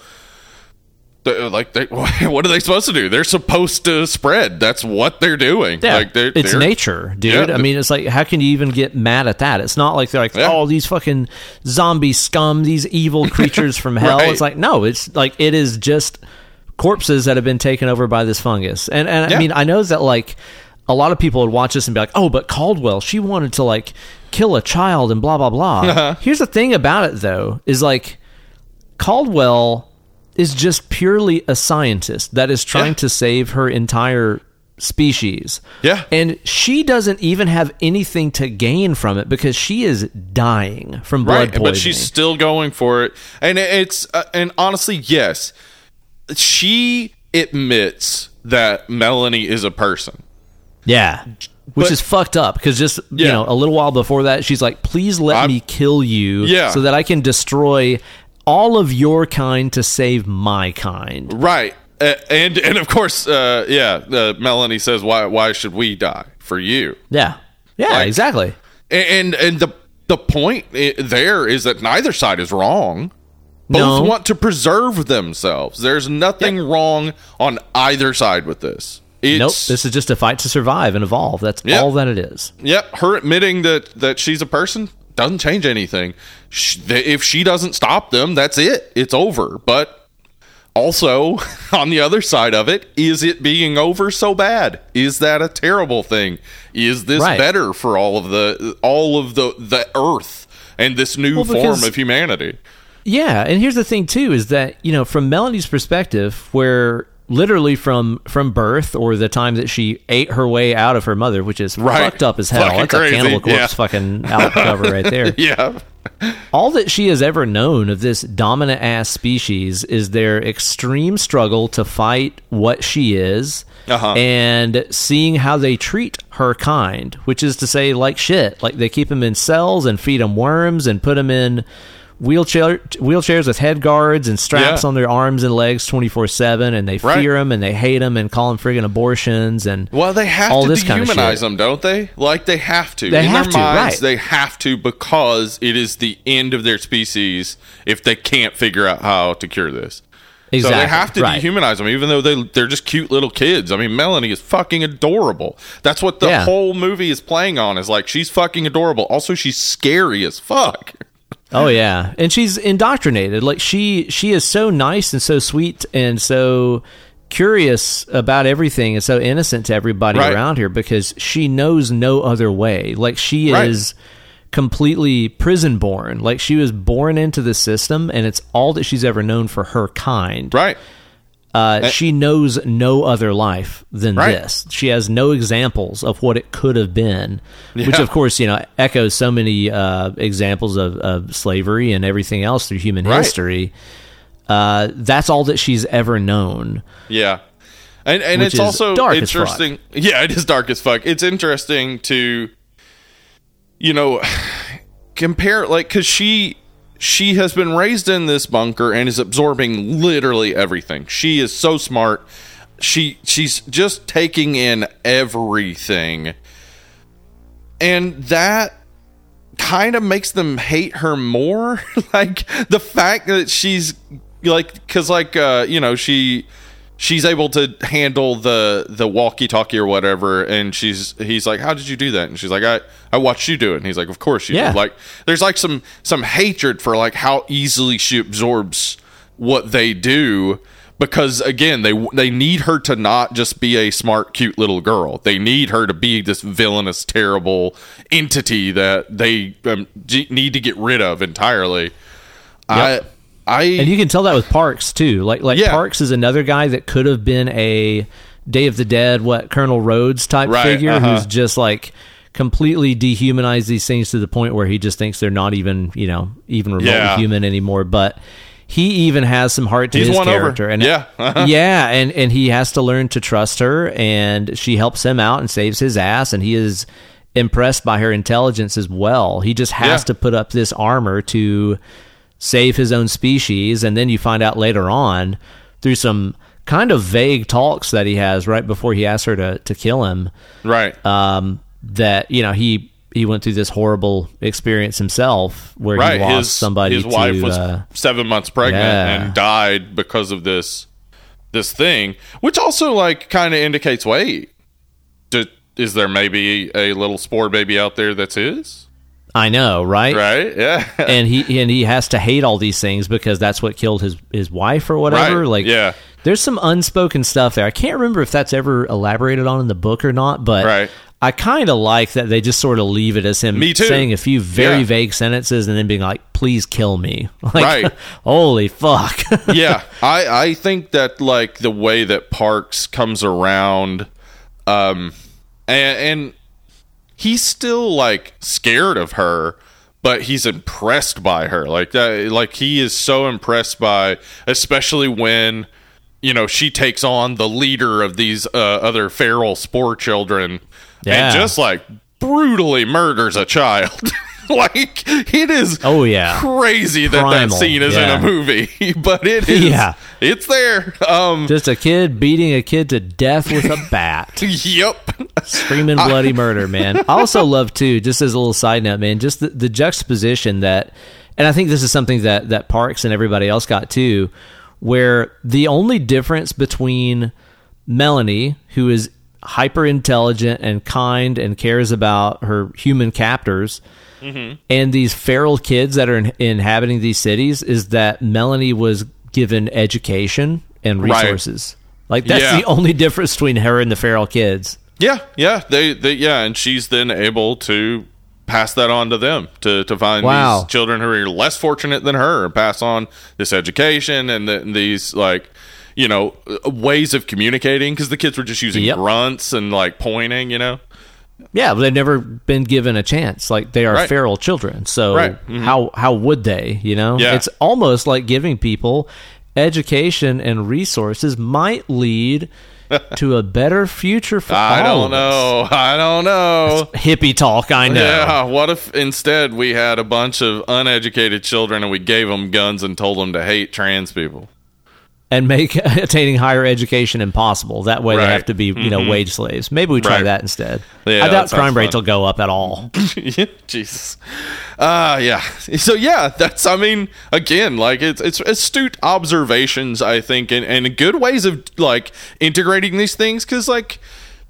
like they, <laughs> what are they supposed to do? They're supposed to spread. That's what they're doing. Yeah, like they're, it's they're- nature, dude. Yeah. I mean, it's like, how can you even get mad at that? It's not like they're like, Yeah. oh, these fucking zombie scum, these evil <laughs> creatures from hell. Right. It's like, no, it's like it is just corpses that have been taken over by this fungus. And and. I mean, I know that like a lot of people would watch this and be like, oh, but Caldwell, she wanted to like kill a child and blah blah blah. <laughs> Uh-huh. Here's the thing about it though, is like Caldwell is just purely a scientist that is trying Yeah. to save her entire species. Yeah. And she doesn't even have anything to gain from it because she is dying from blood right, poisoning. but she's still going for it, and it's uh, and honestly, yes, she admits that Melanie is a person. yeah. Which But- is fucked up because just you know a little while before that she's like, "Please let I'm- me kill you, Yeah. so that I can destroy all of your kind to save my kind." Right. Uh, and and of course, uh, yeah. Uh, Melanie says, "Why why should we die for you?" Yeah, yeah, Like- exactly. And and the the point there is that neither side is wrong. Both No. want to preserve themselves. There's nothing wrong on either side with this. It's, nope, this is just a fight to survive and evolve. That's Yeah. all that it is. Yep, her admitting that that she's a person doesn't change anything. If she doesn't stop them, that's it. It's over. But also, <laughs> on the other side of it, is it being over so bad? Is that a terrible thing? Is this Right. better for all of the all of the the earth and this new Well, form of humanity? Yeah, and here's the thing too is that you know from Melanie's perspective, where literally from from birth or the time that she ate her way out of her mother, which is Right. fucked up as hell. Fucking That's crazy, a Cannibal Corpse yeah. fucking album cover right there. <laughs> yeah. All that she has ever known of this dominant ass species is their extreme struggle to fight what she is Uh-huh. and seeing how they treat her kind, which is to say, like shit. Like they keep them in cells and feed them worms and put them in wheelchair wheelchairs with head guards and straps Yeah. on their arms and legs 24-7 and they Right. fear them and they hate them and call them friggin' abortions and Well, they have all to this kind of dehumanize them, don't they? Like they have to. They In have their to, minds, right. they have to because it is the end of their species if they can't figure out how to cure this. exactly So they have to right. dehumanize them, even though they they're just cute little kids. I mean, Melanie is fucking adorable. That's what the Yeah. whole movie is playing on. Is like she's fucking adorable. Also, she's scary as fuck. Oh yeah, and she's indoctrinated. Like she she is so nice and so sweet and so curious about everything and so innocent to everybody Right. around here because she knows no other way. Like she Right. is completely prison born. Like she was born into the system and it's all that she's ever known for her kind. Right. Uh, she knows no other life than Right. this. She has no examples of what it could have been, which of course you know echoes so many uh, examples of, of slavery and everything else through human Right. history. Uh, that's all that she's ever known. Yeah. And and it's also interesting. Yeah, it is dark as fuck. It's interesting to you know <sighs> compare like cuz she she has been raised in this bunker and is absorbing literally everything. She is so smart. She she's just taking in everything. And that kind of makes them hate her more <laughs> like the fact that she's like because like uh you know she she's able to handle the the walkie talkie or whatever and she's he's like how did you do that? And she's like i i watched you do it. And he's like of course you Yeah. did like there's like some some hatred for like how easily she absorbs what they do because again they they need her to not just be a smart cute little girl. They need her to be this villainous terrible entity that they um, need to get rid of entirely. I i And you can tell that with Parks too. Like like Yeah. Parks is another guy that could have been a Day of the Dead, what Colonel Rhodes type Right, figure, uh-huh. who's just like completely dehumanized these things to the point where he just thinks they're not even you know even remotely Yeah. human anymore. But he even has some heart to He's his won over. character, and Yeah, uh-huh. yeah, and and he has to learn to trust her, and she helps him out and saves his ass, and he is impressed by her intelligence as well. He just has Yeah. to put up this armor to save his own species and then you find out later on through some kind of vague talks that he has right before he asks her to, to kill him right um, that you know he he went through this horrible experience himself where right he lost his somebody his to, wife was uh, seven months pregnant yeah. and died because of this this thing which also like kind of indicates wait is there maybe a little spore baby out there that's his I know right right yeah <laughs> and he and he has to hate all these things because that's what killed his his wife or whatever Right, like yeah. there's some unspoken stuff there i can't remember if that's ever elaborated on in the book or not but Right. i kind of like that they just sort of leave it as him Me too. saying a few very Yeah. vague sentences and then being like please kill me <laughs> like Right. <laughs> holy fuck yeah, I I think that like the way that Parks comes around, um, and, and he's still like scared of her, but he's impressed by her. Like that, like he is so impressed by, especially when you know she takes on the leader of these uh, other feral spore children, Yeah. and just like brutally murders a child. <laughs> <laughs> like it is Oh, yeah. crazy that that scene is yeah. in a movie <laughs> but it is Yeah. it's there um just a kid beating a kid to death with a bat <laughs> yep screaming bloody murder, man. I also love too, just as a little side note, man, just the, the juxtaposition that, and I think this is something that that Parks and everybody else got too, where the only difference between Melanie, who is hyper intelligent and kind and cares about her human captors. Mm-hmm. And these feral kids that are in, inhabiting these cities is that Melanie was given education and Right. resources. Like that's Yeah. the only difference between her and the feral kids. yeah yeah they, they yeah and she's then able to pass that on to them to to find Wow. these children who are less fortunate than her and pass on this education and, the, and these like you know ways of communicating because the kids were just using Yep. grunts and like pointing. You know, Yeah, they've never been given a chance. Like they are Right. feral children. So Right. Mhm. how how would they? You know, Yeah. it's almost like giving people education and resources might lead <laughs> to a better future for I don't know. I don't know. Hippie talk, I know. Yeah, what if instead we had a bunch of uneducated children and we gave them guns and told them to hate trans people? And make <laughs> attaining higher education impossible. That way they Right. Mm-hmm. have to be, you know, wage slaves. Maybe we try Right. that instead. Yeah, I doubt crime rates will go up at all. <laughs> Jesus. Uh yeah. So yeah, that's I mean, again, like it's it's astute observations, I think, and, and good ways of like integrating these things because like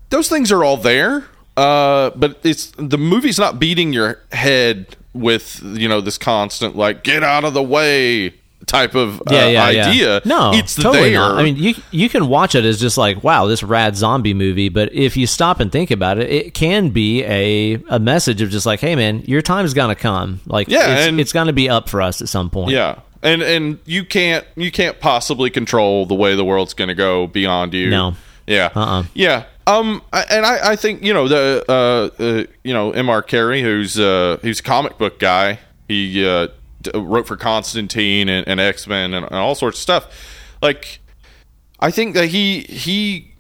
those things are all there. Uh but it's the movie's not beating your head with, you know, this constant like get out of the way type of uh, yeah, yeah, yeah. idea. No, it's totally there. not. I mean, you you can watch it as just like, wow, this rad zombie movie. But if you stop and think about it, it can be a a message of just like, hey, man, your time's gonna come. Like, Yeah, it's, and- it's gonna be up for us at some point. Yeah. And and you can't you can't possibly control the way the world's going to go beyond you. No. Yeah. Uh-uh. Yeah. Um and I I think you know the uh, uh you know M.R. Carey who's uh who's a comic book guy. He uh wrote for Constantine and, and X-Men and, and all sorts of stuff. Like I think that he he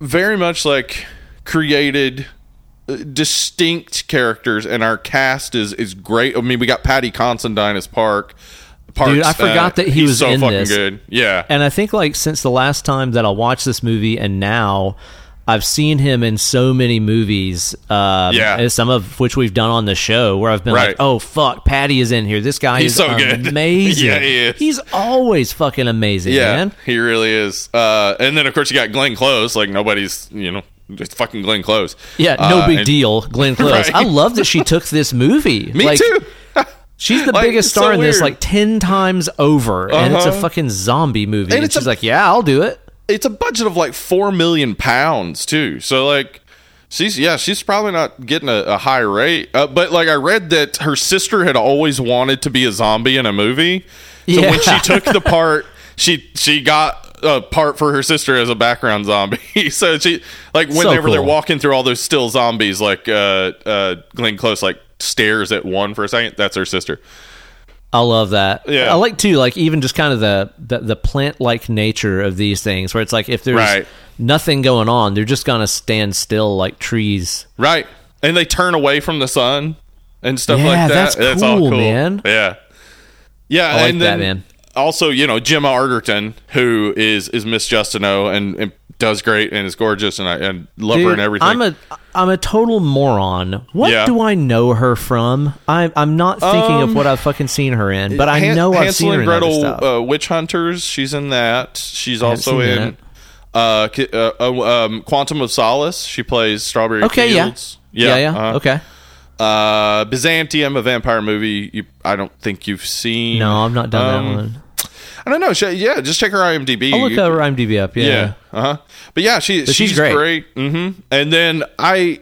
very much like created uh, distinct characters and our cast is is great. I mean, we got Paddy Considine as Park. Parks, Dude, I forgot that he was so in fucking this. good. Yeah. And I think like since the last time that I watched this movie, and now. I've seen him in so many movies, um, Yeah. some of which we've done on the show, where I've been Right. like, "Oh fuck, Paddy is in here. This guy He's is so good. <laughs> amazing. Yeah, he is. He's always fucking amazing, yeah, man. he really is. Uh, and then of course you got Glenn Close. Like nobody's, you know, it's fucking Glenn Close. Yeah, no Uh, big and- deal, Glenn <laughs> Close. Right. I love that she took this movie. <laughs> Me Like, too. She's the Like, biggest it's so star in this, weird. like ten times over, and it's a Uh-huh. fucking zombie movie. And And, she's a- like, "Yeah, I'll do it." It's a budget of like four million pounds too. So like, she's yeah, she's probably not getting a, a high rate. Uh, but like, I read that her sister had always wanted to be a zombie in a movie. So when she took the <laughs> part, she she got a part for her sister as a background zombie. <laughs> so she like So whenever they're walking through all those still zombies, like uh, uh, Glenn Close like stares at one for a second. That's her sister. I love that. Yeah. I like too, like even just kind of the the, the plant like nature of these things, where it's like if there's Right. nothing going on, they're just gonna stand still like trees. Right. And they turn away from the sun and stuff Yeah, like that. that's all cool, cool, man. Yeah. Yeah, I like and that, then man. Also, you know, Gemma Arterton, who is is Miss Justineau and, and does great and is gorgeous and I and love her and everything. I'm a I'm a total moron. What Yeah. do I know her from? I'm I'm not thinking of Um, what I've fucking seen her in, but I Han- know I've Hansel seen her and in other Gretel stuff. uh, Witch Hunters. She's in that. She's also in uh, uh, uh, um, Quantum of Solace. She plays Strawberry okay, yeah. Fields. yeah, yeah. uh-huh. Okay. Uh, Byzantium, a vampire movie. You, I don't think you've seen. No, I've not done Um, that one. I don't know. She, yeah, just check her IMDb. I'll look her IMDb up. Yeah. Yeah. Uh huh. But yeah, she, she's, she's great. great. hmm And then I,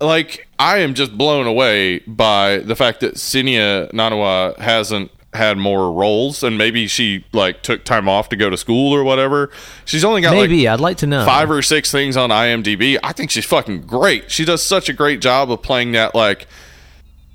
like, I am just blown away by the fact that Sennia Nanua hasn't had more roles, and maybe she like took time off to go to school or whatever. She's only got like Maybe I'd like to know. five or six things on IMDb. I think she's fucking great. She does such a great job of playing that like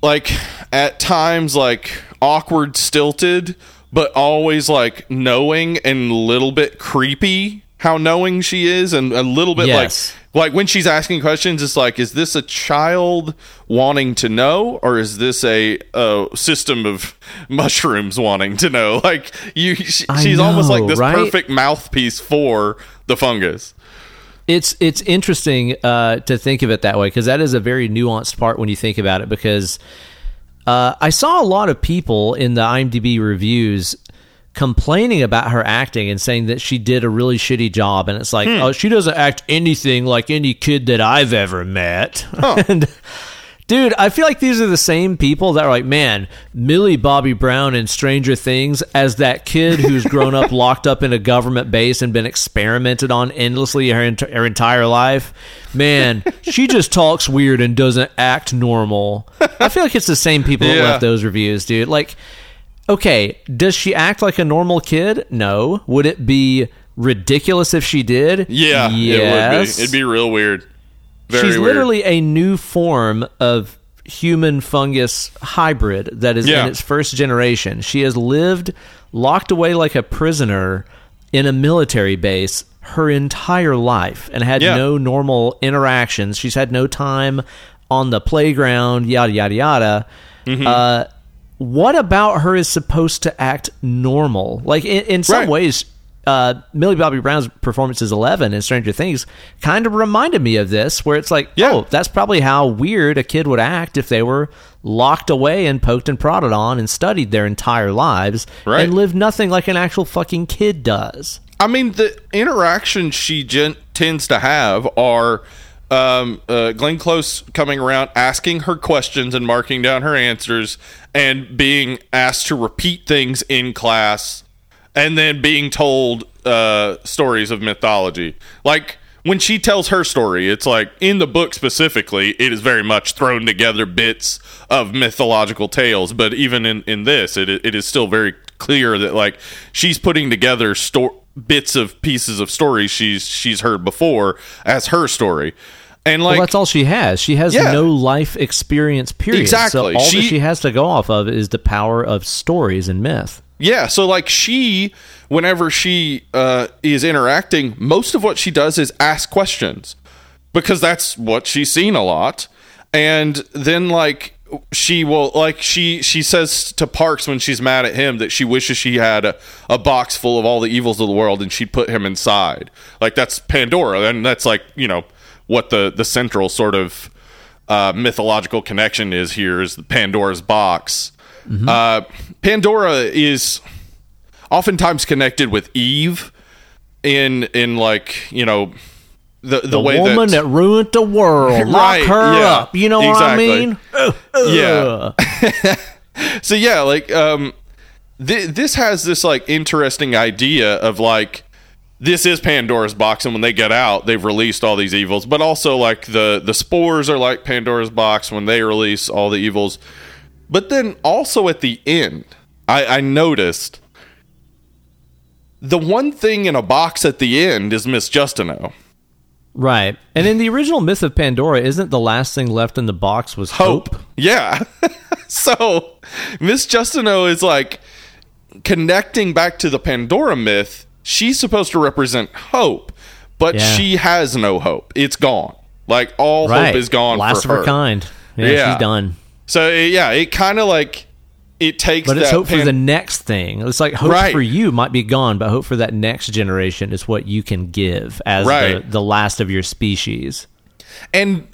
like at times like awkward stilted but always like knowing and a little bit creepy how knowing she is and a little bit Yes. like like when she's asking questions it's like is this a child wanting to know or is this a, a system of <laughs> mushrooms wanting to know <laughs> like you she, she's almost like this right? perfect mouthpiece for the fungus it's it's interesting uh, to think of it that way because that is a very nuanced part when you think about it. Because uh, I saw a lot of people in the IMDb reviews complaining about her acting and saying that she did a really shitty job, and it's like, oh, she doesn't act anything like any kid that I've ever met. <laughs> and Dude, I feel like these are the same people that are like, man, Millie Bobby Brown in Stranger Things as that kid who's grown up <laughs> locked up in a government base and been experimented on endlessly her, ent- her entire life. Man, she just <laughs> talks weird and doesn't act normal. I feel like it's the same people that left those reviews, dude. Like, okay, does she act like a normal kid? No. Would it be ridiculous if she did. Yeah, it would yes. be. It'd be real weird. Very She's weird. literally a new form of human fungus hybrid that is Yeah. in its first generation. She has lived locked away like a prisoner in a military base her entire life and had Yeah. no normal interactions. She's had no time on the playground, yada, yada, yada. Mm-hmm. Uh, what about her is supposed to act normal? Like, in, in some Right. ways, uh, Millie Bobby Brown's performance as Eleven in Stranger Things kind of reminded me of this, where it's like, Yeah. oh, that's probably how weird a kid would act if they were locked away and poked and prodded on and studied their entire lives Right. and lived nothing like an actual fucking kid does. I mean, the interactions she gen- tends to have are um, uh, Glenn Close coming around, asking her questions and marking down her answers, and being asked to repeat things in class, and then being told uh, stories of mythology. Like when she tells her story, it's like in the book specifically, it is very much thrown together bits of mythological tales. But even in, in this, it, it is still very clear that like she's putting together sto- bits of pieces of stories she's she's heard before as her story. And like well, that's all she has. She has Yeah. no life experience, period. Exactly. So all She- that she has to go off of is the power of stories and myth. Yeah, so like she, whenever she uh, is interacting, most of what she does is ask questions because that's what she's seen a lot. And then like she will like she she says to Parks when she's mad at him that she wishes she had a, a box full of all the evils of the world and she'd put him inside. Like that's Pandora, and that's like you know what the the central sort of uh, mythological connection is here is the Pandora's box. Uh, Pandora is oftentimes connected with Eve in in like you know the the, The way woman that, that, ruined the world. <laughs> Lock her yeah, up. You know exactly. what I mean? Yeah. <laughs> so yeah like um th- this has this like interesting idea of like this is Pandora's box and when they get out they've released all these evils but also like the the spores are like Pandora's box when they release all the evils but then also at the end I, I noticed the one thing in a box at the end is Miss Justineau. Right. And in the original myth of Pandora, isn't the last thing left in the box was hope? Yeah. <laughs> so Miss Justineau is like connecting back to the Pandora myth. She's supposed to represent hope, but Yeah. she has no hope. It's gone. Like all Right. hope is gone Last of her. her kind. Yeah, Yeah. she's done. So it- yeah, it kind of like it takes But it's hope for the next thing. It's like hope Right. for you might be gone, but hope for that next generation is what you can give as Right. the, the last of your species. and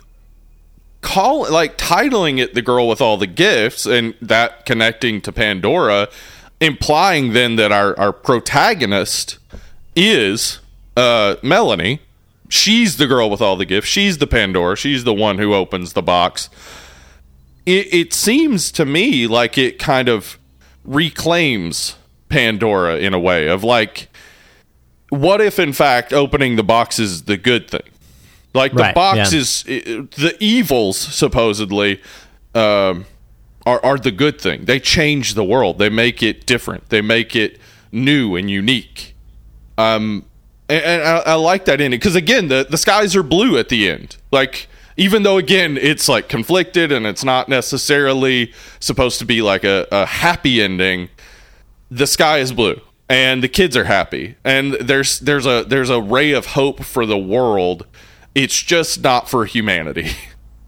call like titling it the girl with all the gifts and that connecting to pandora implying then that our our protagonist is uh melanie she's the girl with all the gifts she's the pandora she's the one who opens the box it, it seems to me like it kind of reclaims pandora in a way of like what if in fact opening the box is the good thing like the Right, box yeah. is the evils supposedly um, are are the good thing. They change the world. They make it different. They make it new and unique. Um, and, and I, I like that ending because again, the the skies are blue at the end. Like even though again it's like conflicted and it's not necessarily supposed to be like a, a happy ending the sky is blue and the kids are happy and there's there's a there's a ray of hope for the world it's just not for humanity <laughs>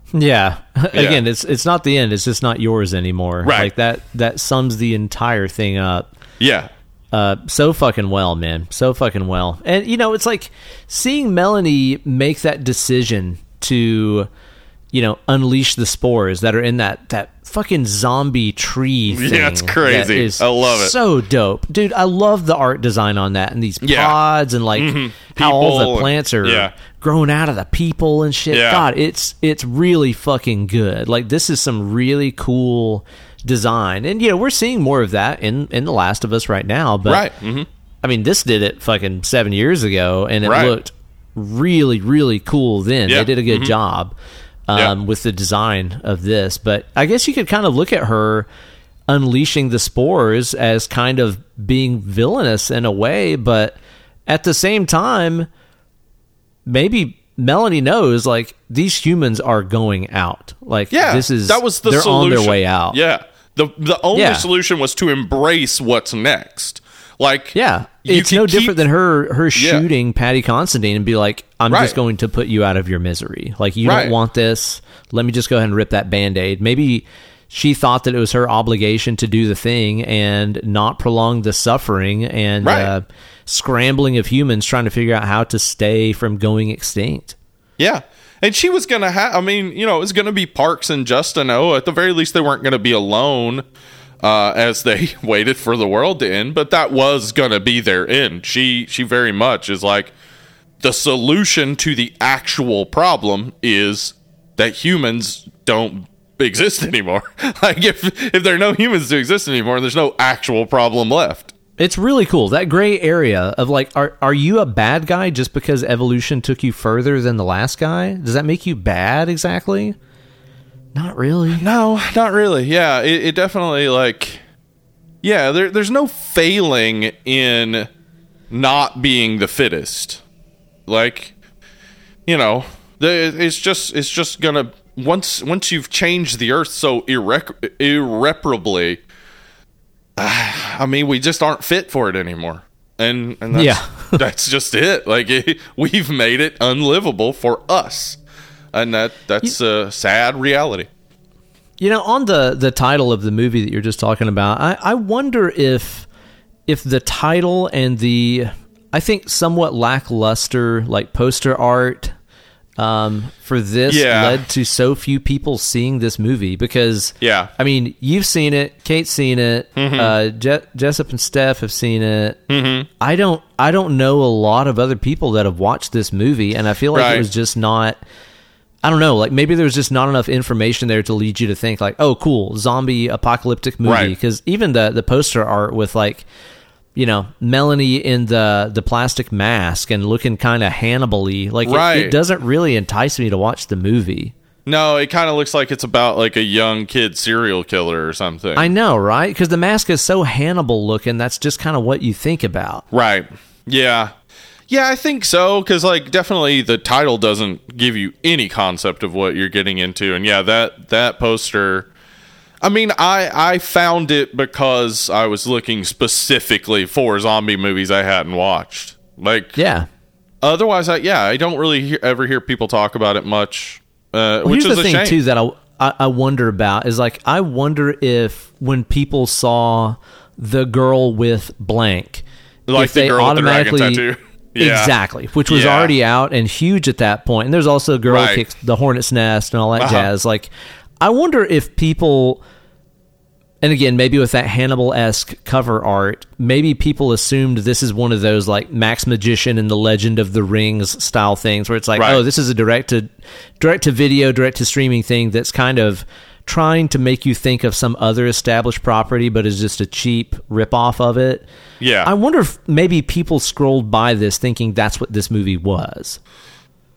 <laughs> Yeah. Again, it's it's not the end. It's just not yours anymore. Right. Like that that sums the entire thing up. yeah uh, so fucking well, man. So fucking well. And you know, it's like seeing Melanie make that decision to, you know, unleash the spores that are in that that fucking zombie tree <laughs> thing. Yeah, it's crazy. that I love it. So dope, dude. I love the art design on that and these Yeah. pods and like how all the plants are yeah. growing out of the people and shit. Yeah. God, it's it's really fucking good. Like this is some really cool design, and you know we're seeing more of that in in The Last of Us right now. But right hmm I mean, this did it fucking seven years ago, and it Right. looked really, really cool then. Yeah. They did a good job um, Yeah. with the design of this. But I guess you could kind of look at her unleashing the spores as kind of being villainous in a way, but at the same time, maybe Melanie knows like these humans are going out. Like Yeah, this is that was the they're solution. on their way out. Yeah, the the only Yeah. solution was to embrace what's next. Like, Yeah, it's no keep- different than her her Yeah. shooting Paddy Considine and be like, "I'm Right. just going to put you out of your misery. Like you Right. don't want this. Let me just go ahead and rip that band aid." Maybe she thought that it was her obligation to do the thing and not prolong the suffering and Right. uh, scrambling of humans trying to figure out how to stay from going extinct. Yeah. And she was going to have, I mean, you know, it was going to be Parks and Justineau. At the very least, they weren't going to be alone uh, as they <laughs> waited for the world to end, but that was going to be their end. She, she very much is like, the solution to the actual problem is that humans don't exist <laughs> anymore. <laughs> like, if, if there are no humans to exist anymore, there's no actual problem left. It's really cool. That gray area of like, are are you a bad guy just because evolution took you further than the last guy? Does that make you bad exactly? Not really. No, not really. Yeah, it, it definitely like yeah, there, there's no failing in not being the fittest. Like you know, the, it's just it's just gonna once once you've changed the earth so irrec- irreparably. <sighs> I mean, we just aren't fit for it anymore, and and that's, Yeah. <laughs> that's just it. Like it, <laughs> we've made it unlivable for us, and that that's a sad reality. You know, on the the title of the movie that you're just talking about, I, I wonder if if the title and the I think somewhat lackluster like poster art um, for this Yeah. led to so few people seeing this movie because Yeah. I mean you've seen it, Kate's seen it, Mm-hmm. uh, Je- Jessup and Steph have seen it. Mm-hmm. I don't I don't know a lot of other people that have watched this movie, and I feel like Right. it was just not. I don't know, like maybe there's just not enough information there to lead you to think like, oh, cool, zombie apocalyptic movie. Right. Because even the the poster art with like, you know, Melanie in the the plastic mask and looking kind of Hannibal-y, like it- it, doesn't really entice me to watch the movie. No, it kind of looks like it's about like a young kid serial killer or something. I know, right? Because the mask is so Hannibal looking. That's just kind of what you think about. right. Yeah. Yeah, I think so cuz like definitely the title doesn't give you any concept of what you're getting into and yeah, that that poster I mean, I I found it because I was looking specifically for zombie movies I hadn't watched. Like Yeah. otherwise I yeah, I don't really hear, ever hear people talk about it much. Uh, Well, which here's is the a thing shame. too that I, I I wonder about is like I wonder if when people saw the girl with blank, Like if the they girl with the dragon automatically tattoo. Yeah. exactly, which was Yeah. already out and huge at that point. And there's also girl Right. kicks the hornet's nest and all that Uh-huh. jazz. Like, I wonder if people. And again, maybe with that Hannibal esque cover art, maybe people assumed this is one of those like Max Magician and the Legend of the Rings style things, where it's like, Right. oh, this is a direct to direct to video, direct to streaming thing that's kind of trying to make you think of some other established property, but is just a cheap ripoff of it. Yeah. I wonder if maybe people scrolled by this thinking that's what this movie was.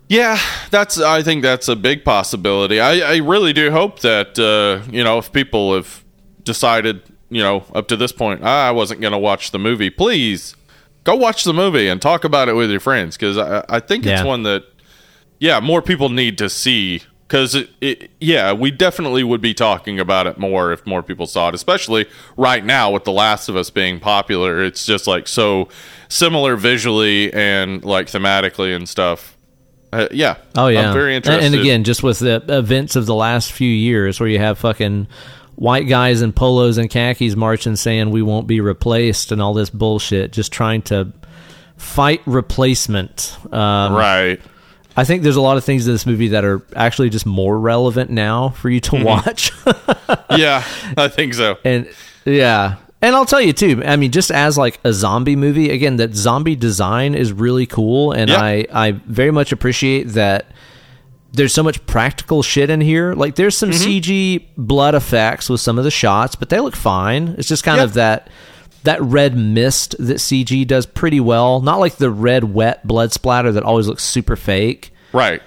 Yeah, that's. I think that's a big possibility. I, I really do hope that uh, you know if people have decided you know up to this point "Ah, I wasn't going to watch the movie, please go watch the movie and talk about it with your friends because I, I think it's Yeah. one that yeah more people need to see because it, it yeah we definitely would be talking about it more if more people saw it especially right now with the last of us being popular. It's just like so similar visually and like thematically and stuff. Uh, yeah Oh yeah, i'm very And- interested. And again, just with the events of the last few years, where you have fucking white guys in polos and khakis marching, saying we won't be replaced, and all this bullshit, just trying to fight replacement. Um, right I think there's a lot of things in this movie that are actually just more relevant now for you to Mm-hmm. watch. <laughs> yeah i think so and yeah and i'll tell you too i mean just as like a zombie movie again that zombie design is really cool and Yeah. i i very much appreciate that there's so much practical shit in here like there's some Mm-hmm. cg blood effects with some of the shots but they look fine it's just kind Yeah. of that that red mist that cg does pretty well not like the red wet blood splatter that always looks super fake right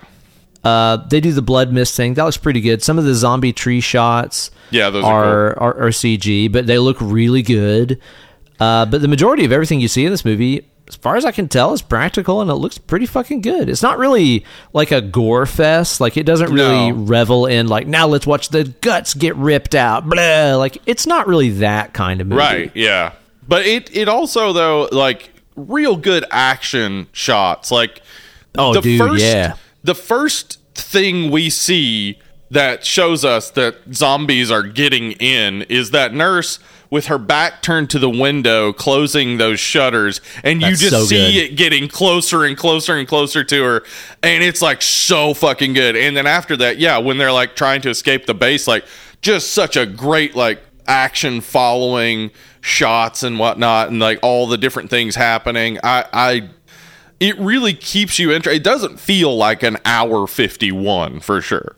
uh, they do the blood mist thing. That looks pretty good. Some of the zombie tree shots Yeah, those are are, are, are CG, but they look really good. Uh, but the majority of everything you see in this movie as far as I can tell, is practical and it looks pretty fucking good. It's not really like a gore fest. Like it doesn't really No. revel in like now let's watch the guts get ripped out. Blah. Like it's not really that kind of movie. Right, yeah. But it it also though like real good action shots. Like Oh, dude, yeah. The first thing we see that shows us that zombies are getting in is that nurse with her back turned to the window closing those shutters and you just so see good. it getting closer and closer and closer to her and it's like so fucking good and then after that yeah when they're like trying to escape the base like just such a great like action following shots and whatnot and like all the different things happening. I i it really keeps you interested it doesn't feel like an hour 51 for sure.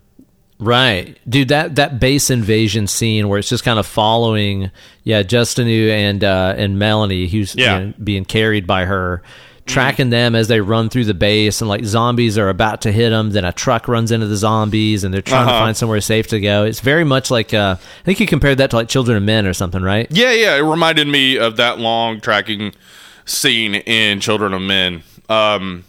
Right, dude. That that base invasion scene where it's just kind of following, yeah, Justineau and uh, and Melanie, who's you know, being carried by her, tracking them as they run through the base, and like zombies are about to hit them. Then a truck runs into the zombies, and they're trying to Uh-huh. find somewhere safe to go. It's very much like uh, I think you compared that to like Children of Men or something, right? Yeah, yeah. It reminded me of that long tracking scene in Children of Men. Um,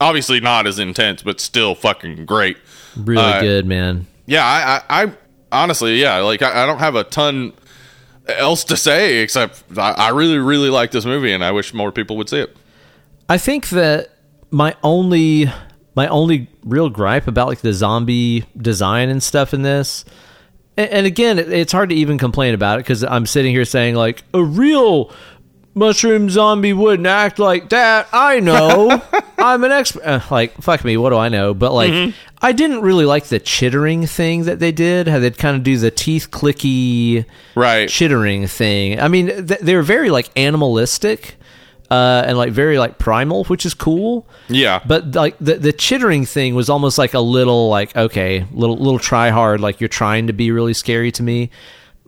obviously not as intense, but still fucking great. Really Uh, good, man. Yeah, I, I, I honestly, yeah, like I, I don't have a ton else to say except I, I really, really like this movie, and I wish more people would see it. I think that my only my only real gripe about like the zombie design and stuff in this and, again it, it's hard to even complain about it because i'm sitting here saying like a real mushroom zombie wouldn't act like that. I know. <laughs> I'm an expert uh, like fuck me what do i know? But like i didn't really like the chittering thing that they did how they'd kind of do the teeth clicky Right. chittering thing. I mean, th- they're very like animalistic uh, and like very like primal, which is cool. Yeah. But like the the chittering thing was almost like a little like okay, little little try hard, like you're trying to be really scary to me.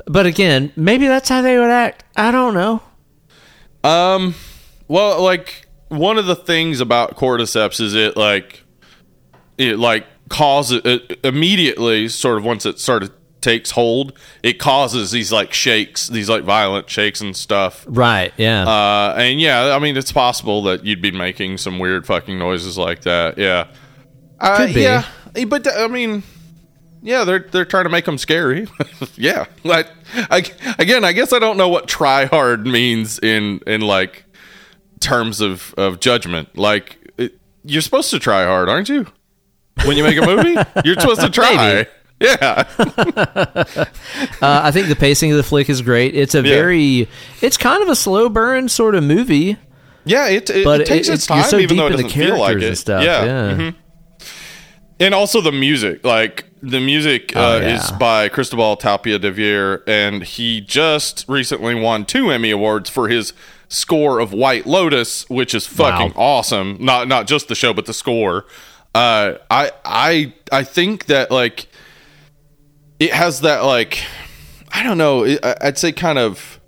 But again, maybe that's how they would act. I don't know. Um, well, like one of the things about cordyceps is it like it like causes it immediately sort of once it of takes hold, it causes these like shakes, these like violent shakes and stuff. Right? Yeah. Uh, and yeah, I mean it's possible that you'd be making some weird fucking noises like that. Yeah, uh, Could be. Yeah, but I mean. Yeah, they're they're trying to make them scary. <laughs> yeah, like I, again, I guess I don't know what try hard means in in like terms of of judgment. Like it, you're supposed to try hard, aren't you? When you make a movie, <laughs> you're supposed to try. Yeah, <laughs> Uh, I think the pacing of the flick is great. It's a very, it's kind of a slow burn sort of movie. yeah. It, it, But it takes it- its time, so even though it deep in the doesn't feel like it. and stuff, Yeah, yeah. mhm. and also the music. Like the music uh, Oh, yeah. is by Cristobal Tapia de Veer, and he just recently won two Emmy awards for his score of White Lotus, which is fucking Wow. awesome. Not not just the show, but the score. Uh, I I I think that like it has that like I don't know. I'd say kind of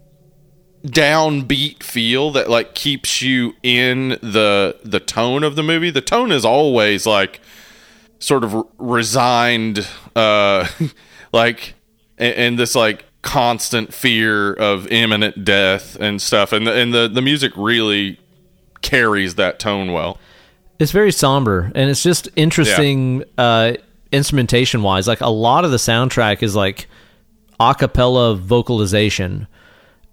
downbeat feel that like keeps you in the the tone of the movie. The tone is always like sort of resigned uh <laughs> like and, and this like constant fear of imminent death and stuff and the, and the the music really carries that tone well. It's very somber, and it's just interesting uh, instrumentation wise. Like a lot of the soundtrack is like a cappella vocalization,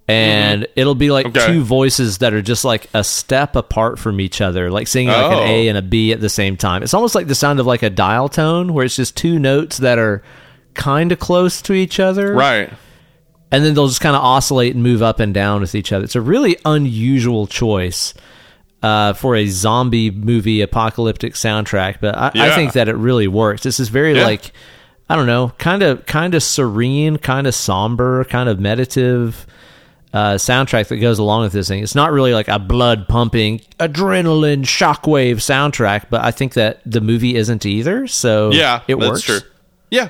and it'll be like Mm-hmm. Okay. two voices that are just like a step apart from each other, like singing like Oh. an A and a B at the same time. It's almost like the sound of like a dial tone, where it's just two notes that are kind of close to each other, Right. and then they'll just kind of oscillate and move up and down with each other. It's a really unusual choice uh, for a zombie movie apocalyptic soundtrack, but I, I think that it really works. This is very Yeah. like I don't know, kind of kind of serene, kind of somber, kind of meditative uh, soundtrack that goes along with this thing. It's not really like a blood pumping, adrenaline shockwave soundtrack, but I think that the movie isn't either. So Yeah, it that's works. true. Yeah,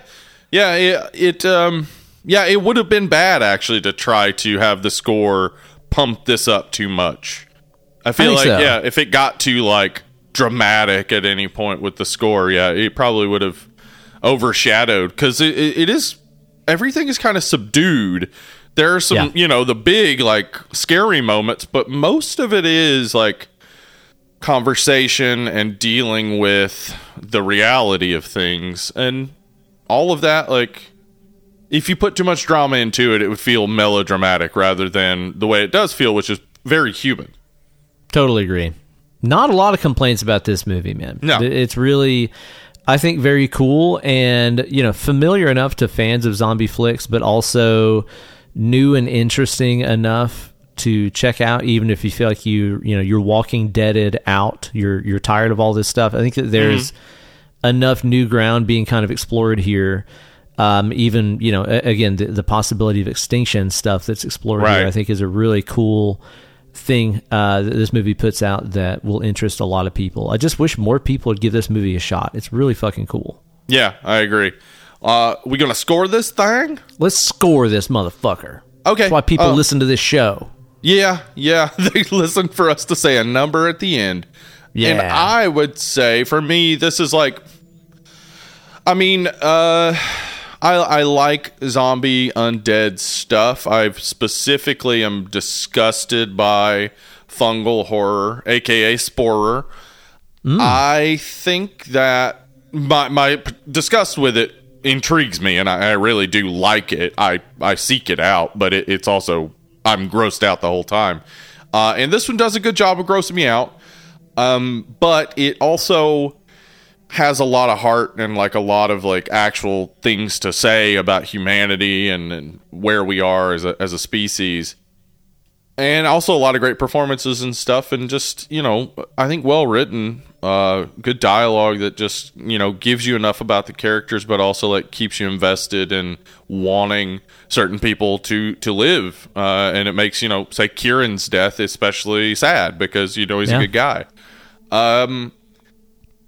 yeah, it, it um, yeah, it would have been bad actually to try to have the score pump this up too much. I feel think like so. yeah, if it got too like dramatic at any point with the score, yeah, it probably would have overshadowed because it, it, it is everything is kind of subdued. There are some, Yeah. you know, the big like scary moments, but most of it is like conversation and dealing with the reality of things and all of that like if you put too much drama into it it would feel melodramatic rather than the way it does feel which is very human Totally agree. Not a lot of complaints about this movie, man. No. It's really, I think, very cool and, you know, familiar enough to fans of zombie flicks, but also new and interesting enough to check out, even if you feel like you, you know, you're walking deaded out, you're, you're tired of all this stuff. I think that there's enough new ground being kind of explored here. Um, even, you know, again, the, the possibility of extinction stuff that's explored Right. here, I think is a really cool thing uh, that this movie puts out that will interest a lot of people. I just wish more people would give this movie a shot. It's really fucking cool. yeah i agree uh we gonna score this thing Let's score this motherfucker. Okay. That's why people Oh. listen to this show. Yeah, yeah. <laughs> They listen for us to say a number at the end. Yeah. And I would say for me, this is like I mean, uh I I like zombie undead stuff. I specifically am disgusted by fungal horror, aka sporer. I think that my my disgust with it intrigues me, and I, I really do like it. I I seek it out, but it, it's also I'm grossed out the whole time. Uh, and this one does a good job of grossing me out. Um, but it also has a lot of heart and like a lot of like actual things to say about humanity and, and where we are as a as a species and also a lot of great performances and stuff and just you know i think well written uh good dialogue that just you know gives you enough about the characters but also like keeps you invested in wanting certain people to to live uh and it makes you know say kieran's death especially sad because you know he's Yeah. a good guy um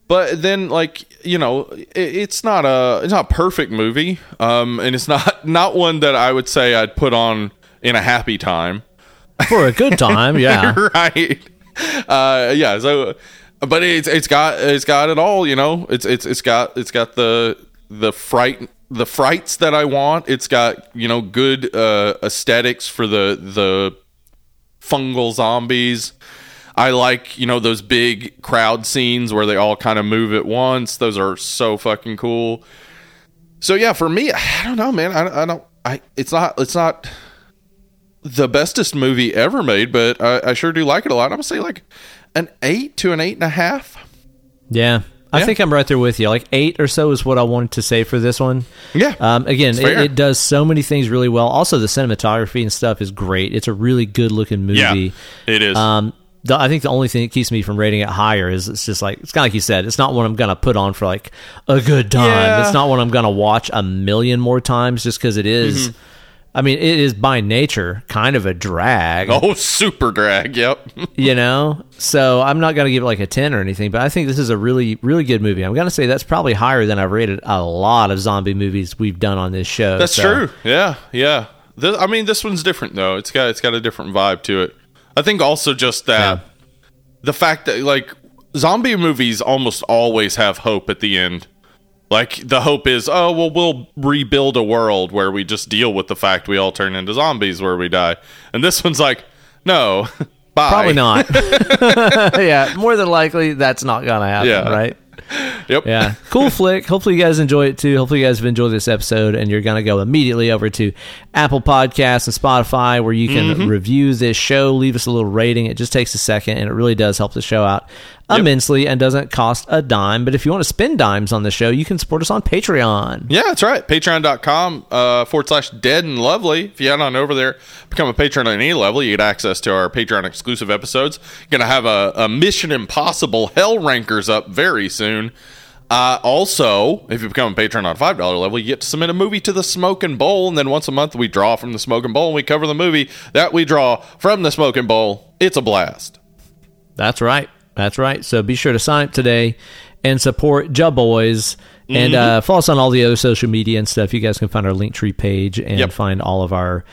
but then like you know it, it's not a it's not a perfect movie. Um and it's not <laughs> not one that i would say i'd put on in a happy time. For a good time, yeah. <laughs> right. Uh yeah so but it's it's got it's got it all you know. It's it's it's got it's got the the fright the frights that i want. It's got you know good uh aesthetics for the the fungal zombies i like you know those big crowd scenes where they all kind of move at once those are so fucking cool so yeah for me <sighs> i don't know man i, I don't i it's not it's not the bestest movie ever made, but I, I sure do like it a lot. I'm gonna say like an eight to an eight and a half. Yeah. I Yeah. think I'm right there with you. Like eight or so is what I wanted to say for this one. Yeah. Um, again, it, it does so many things really well. Also, the cinematography and stuff is great. It's a really good looking movie. Yeah, it is. Um, the, I think the only thing that keeps me from rating it higher is it's just like it's kind of like you said. It's not one I'm gonna put on for like a good time. Yeah. It's not one I'm gonna watch a million more times just because it is- Mm-hmm. I mean, it is by nature kind of a drag. oh, super drag. Yep. <laughs> You know, so I'm not gonna give it like a ten or anything, but I think this is a really, really good movie. I'm gonna say that's probably higher than I've rated a lot of zombie movies we've done on this show. That's so- true. Yeah, yeah. This, I mean, this one's different though. It's got it's got a different vibe to it. I think also just that Yeah. the fact that like zombie movies almost always have hope at the end. Like the hope is, oh well, we'll rebuild a world where we just deal with the fact we all turn into zombies where we die. And this one's like, no, <laughs> bye. Probably not. <laughs> <laughs> yeah, more than likely that's not gonna happen, Yeah. right? Yep. Yeah, cool flick. Hopefully you guys enjoy it too. Hopefully you guys have enjoyed this episode, and you're gonna go immediately over to Apple Podcasts and Spotify where you can mm-hmm. review this show, leave us a little rating. It just takes a second, and it really does help the show out immensely, and doesn't cost a dime. But if you want to spend dimes on the show, you can support us on Patreon. Yeah, that's right. Patreon.com uh, forward slash dead and lovely. If you head on over there, become a patron on any level, you get access to our Patreon exclusive episodes. Going to have a, a Mission Impossible Hell Rankers up very soon. Uh, also, if you become a patron on $5 level, you get to submit a movie to the Smoking Bowl. And then once a month, we draw from the Smoking Bowl and we cover the movie that we draw from the Smoking Bowl. It's a blast. That's right. That's right. So be sure to sign up today and support Ja Boys. And uh, follow us on all the other social media and stuff. You guys can find our Linktree page and Yep. find all of our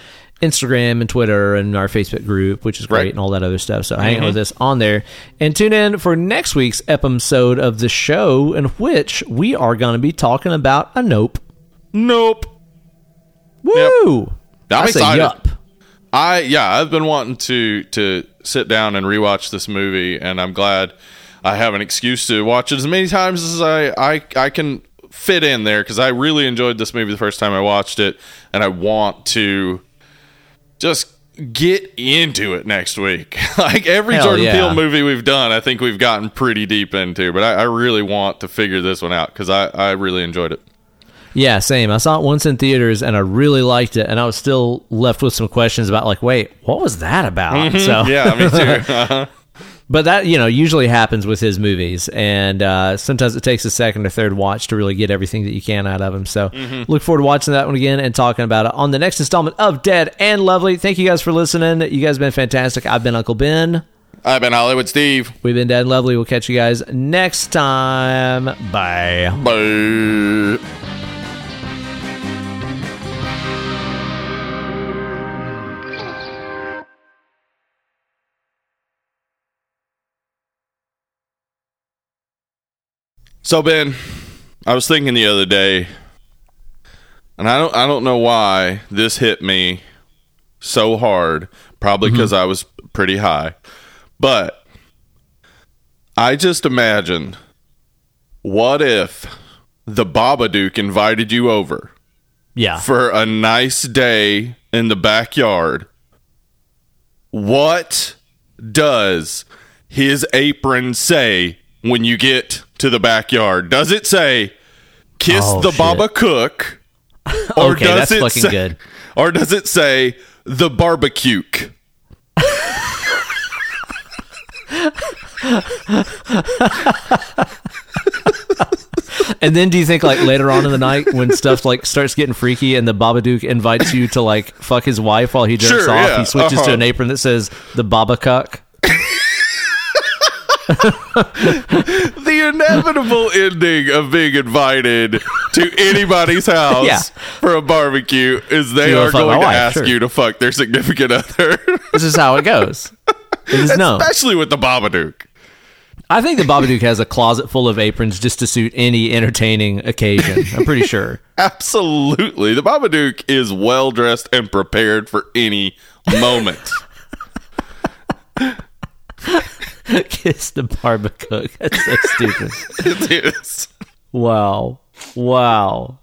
Instagram and Twitter and our Facebook group, which is great, Right. and all that other stuff. So hang out with us on there. And tune in for next week's episode of the show, in which we are going to be talking about a nope. Nope. Woo! I'm I say excited. yup. I yeah, I've been wanting to to sit down and rewatch this movie, and I'm glad I have an excuse to watch it as many times as I I, I can fit in there because I really enjoyed this movie the first time I watched it, and I want to just get into it next week. <laughs> like every Hell Jordan yeah. Peele movie we've done, I think we've gotten pretty deep into, but I, I really want to figure this one out because I, I really enjoyed it. Yeah, same. I saw it once in theaters and I really liked it, and I was still left with some questions about like, wait, what was that about? So Mm-hmm. <laughs> Yeah, me too. <laughs> Uh-huh. But that you know usually happens with his movies, and uh, sometimes it takes a second or third watch to really get everything that you can out of him. So look forward to watching that one again and talking about it on the next installment of Dead and Lovely. Thank you guys for listening. You guys have been fantastic. I've been Uncle Ben. I've been Hollywood Steve. We've been Dead and Lovely. We'll catch you guys next time. Bye. Bye. So Ben, I was thinking the other day, and I don't I don't know why this hit me so hard. Probably mm-hmm. because I was pretty high, but I just imagined what if the Babadook invited you over Yeah. for a nice day in the backyard? What does his apron say when you get to the backyard? Does it say kiss Oh, the shit. Baba Cook? <laughs> Or Okay, that's fucking say, good. Or does it say the barbecue? And then do you think like later on in the night when stuff like starts getting freaky and the Babadook invites you to like fuck his wife while he jerks Sure, off, yeah, he switches to uh-huh. an apron that says the Baba Cuck? <laughs> the inevitable ending of being invited to anybody's <laughs> house Yeah. for a barbecue is they are going to wife, ask sure. you to fuck their significant other. <laughs> This is how it goes. It is. Especially with the Babadook. I think the Babadook has a closet full of aprons just to suit any entertaining occasion. I'm pretty sure. Absolutely. The Babadook is well dressed and prepared for any moment. <laughs> Kiss the barbacook. That's so stupid. <laughs> is. Wow. Wow.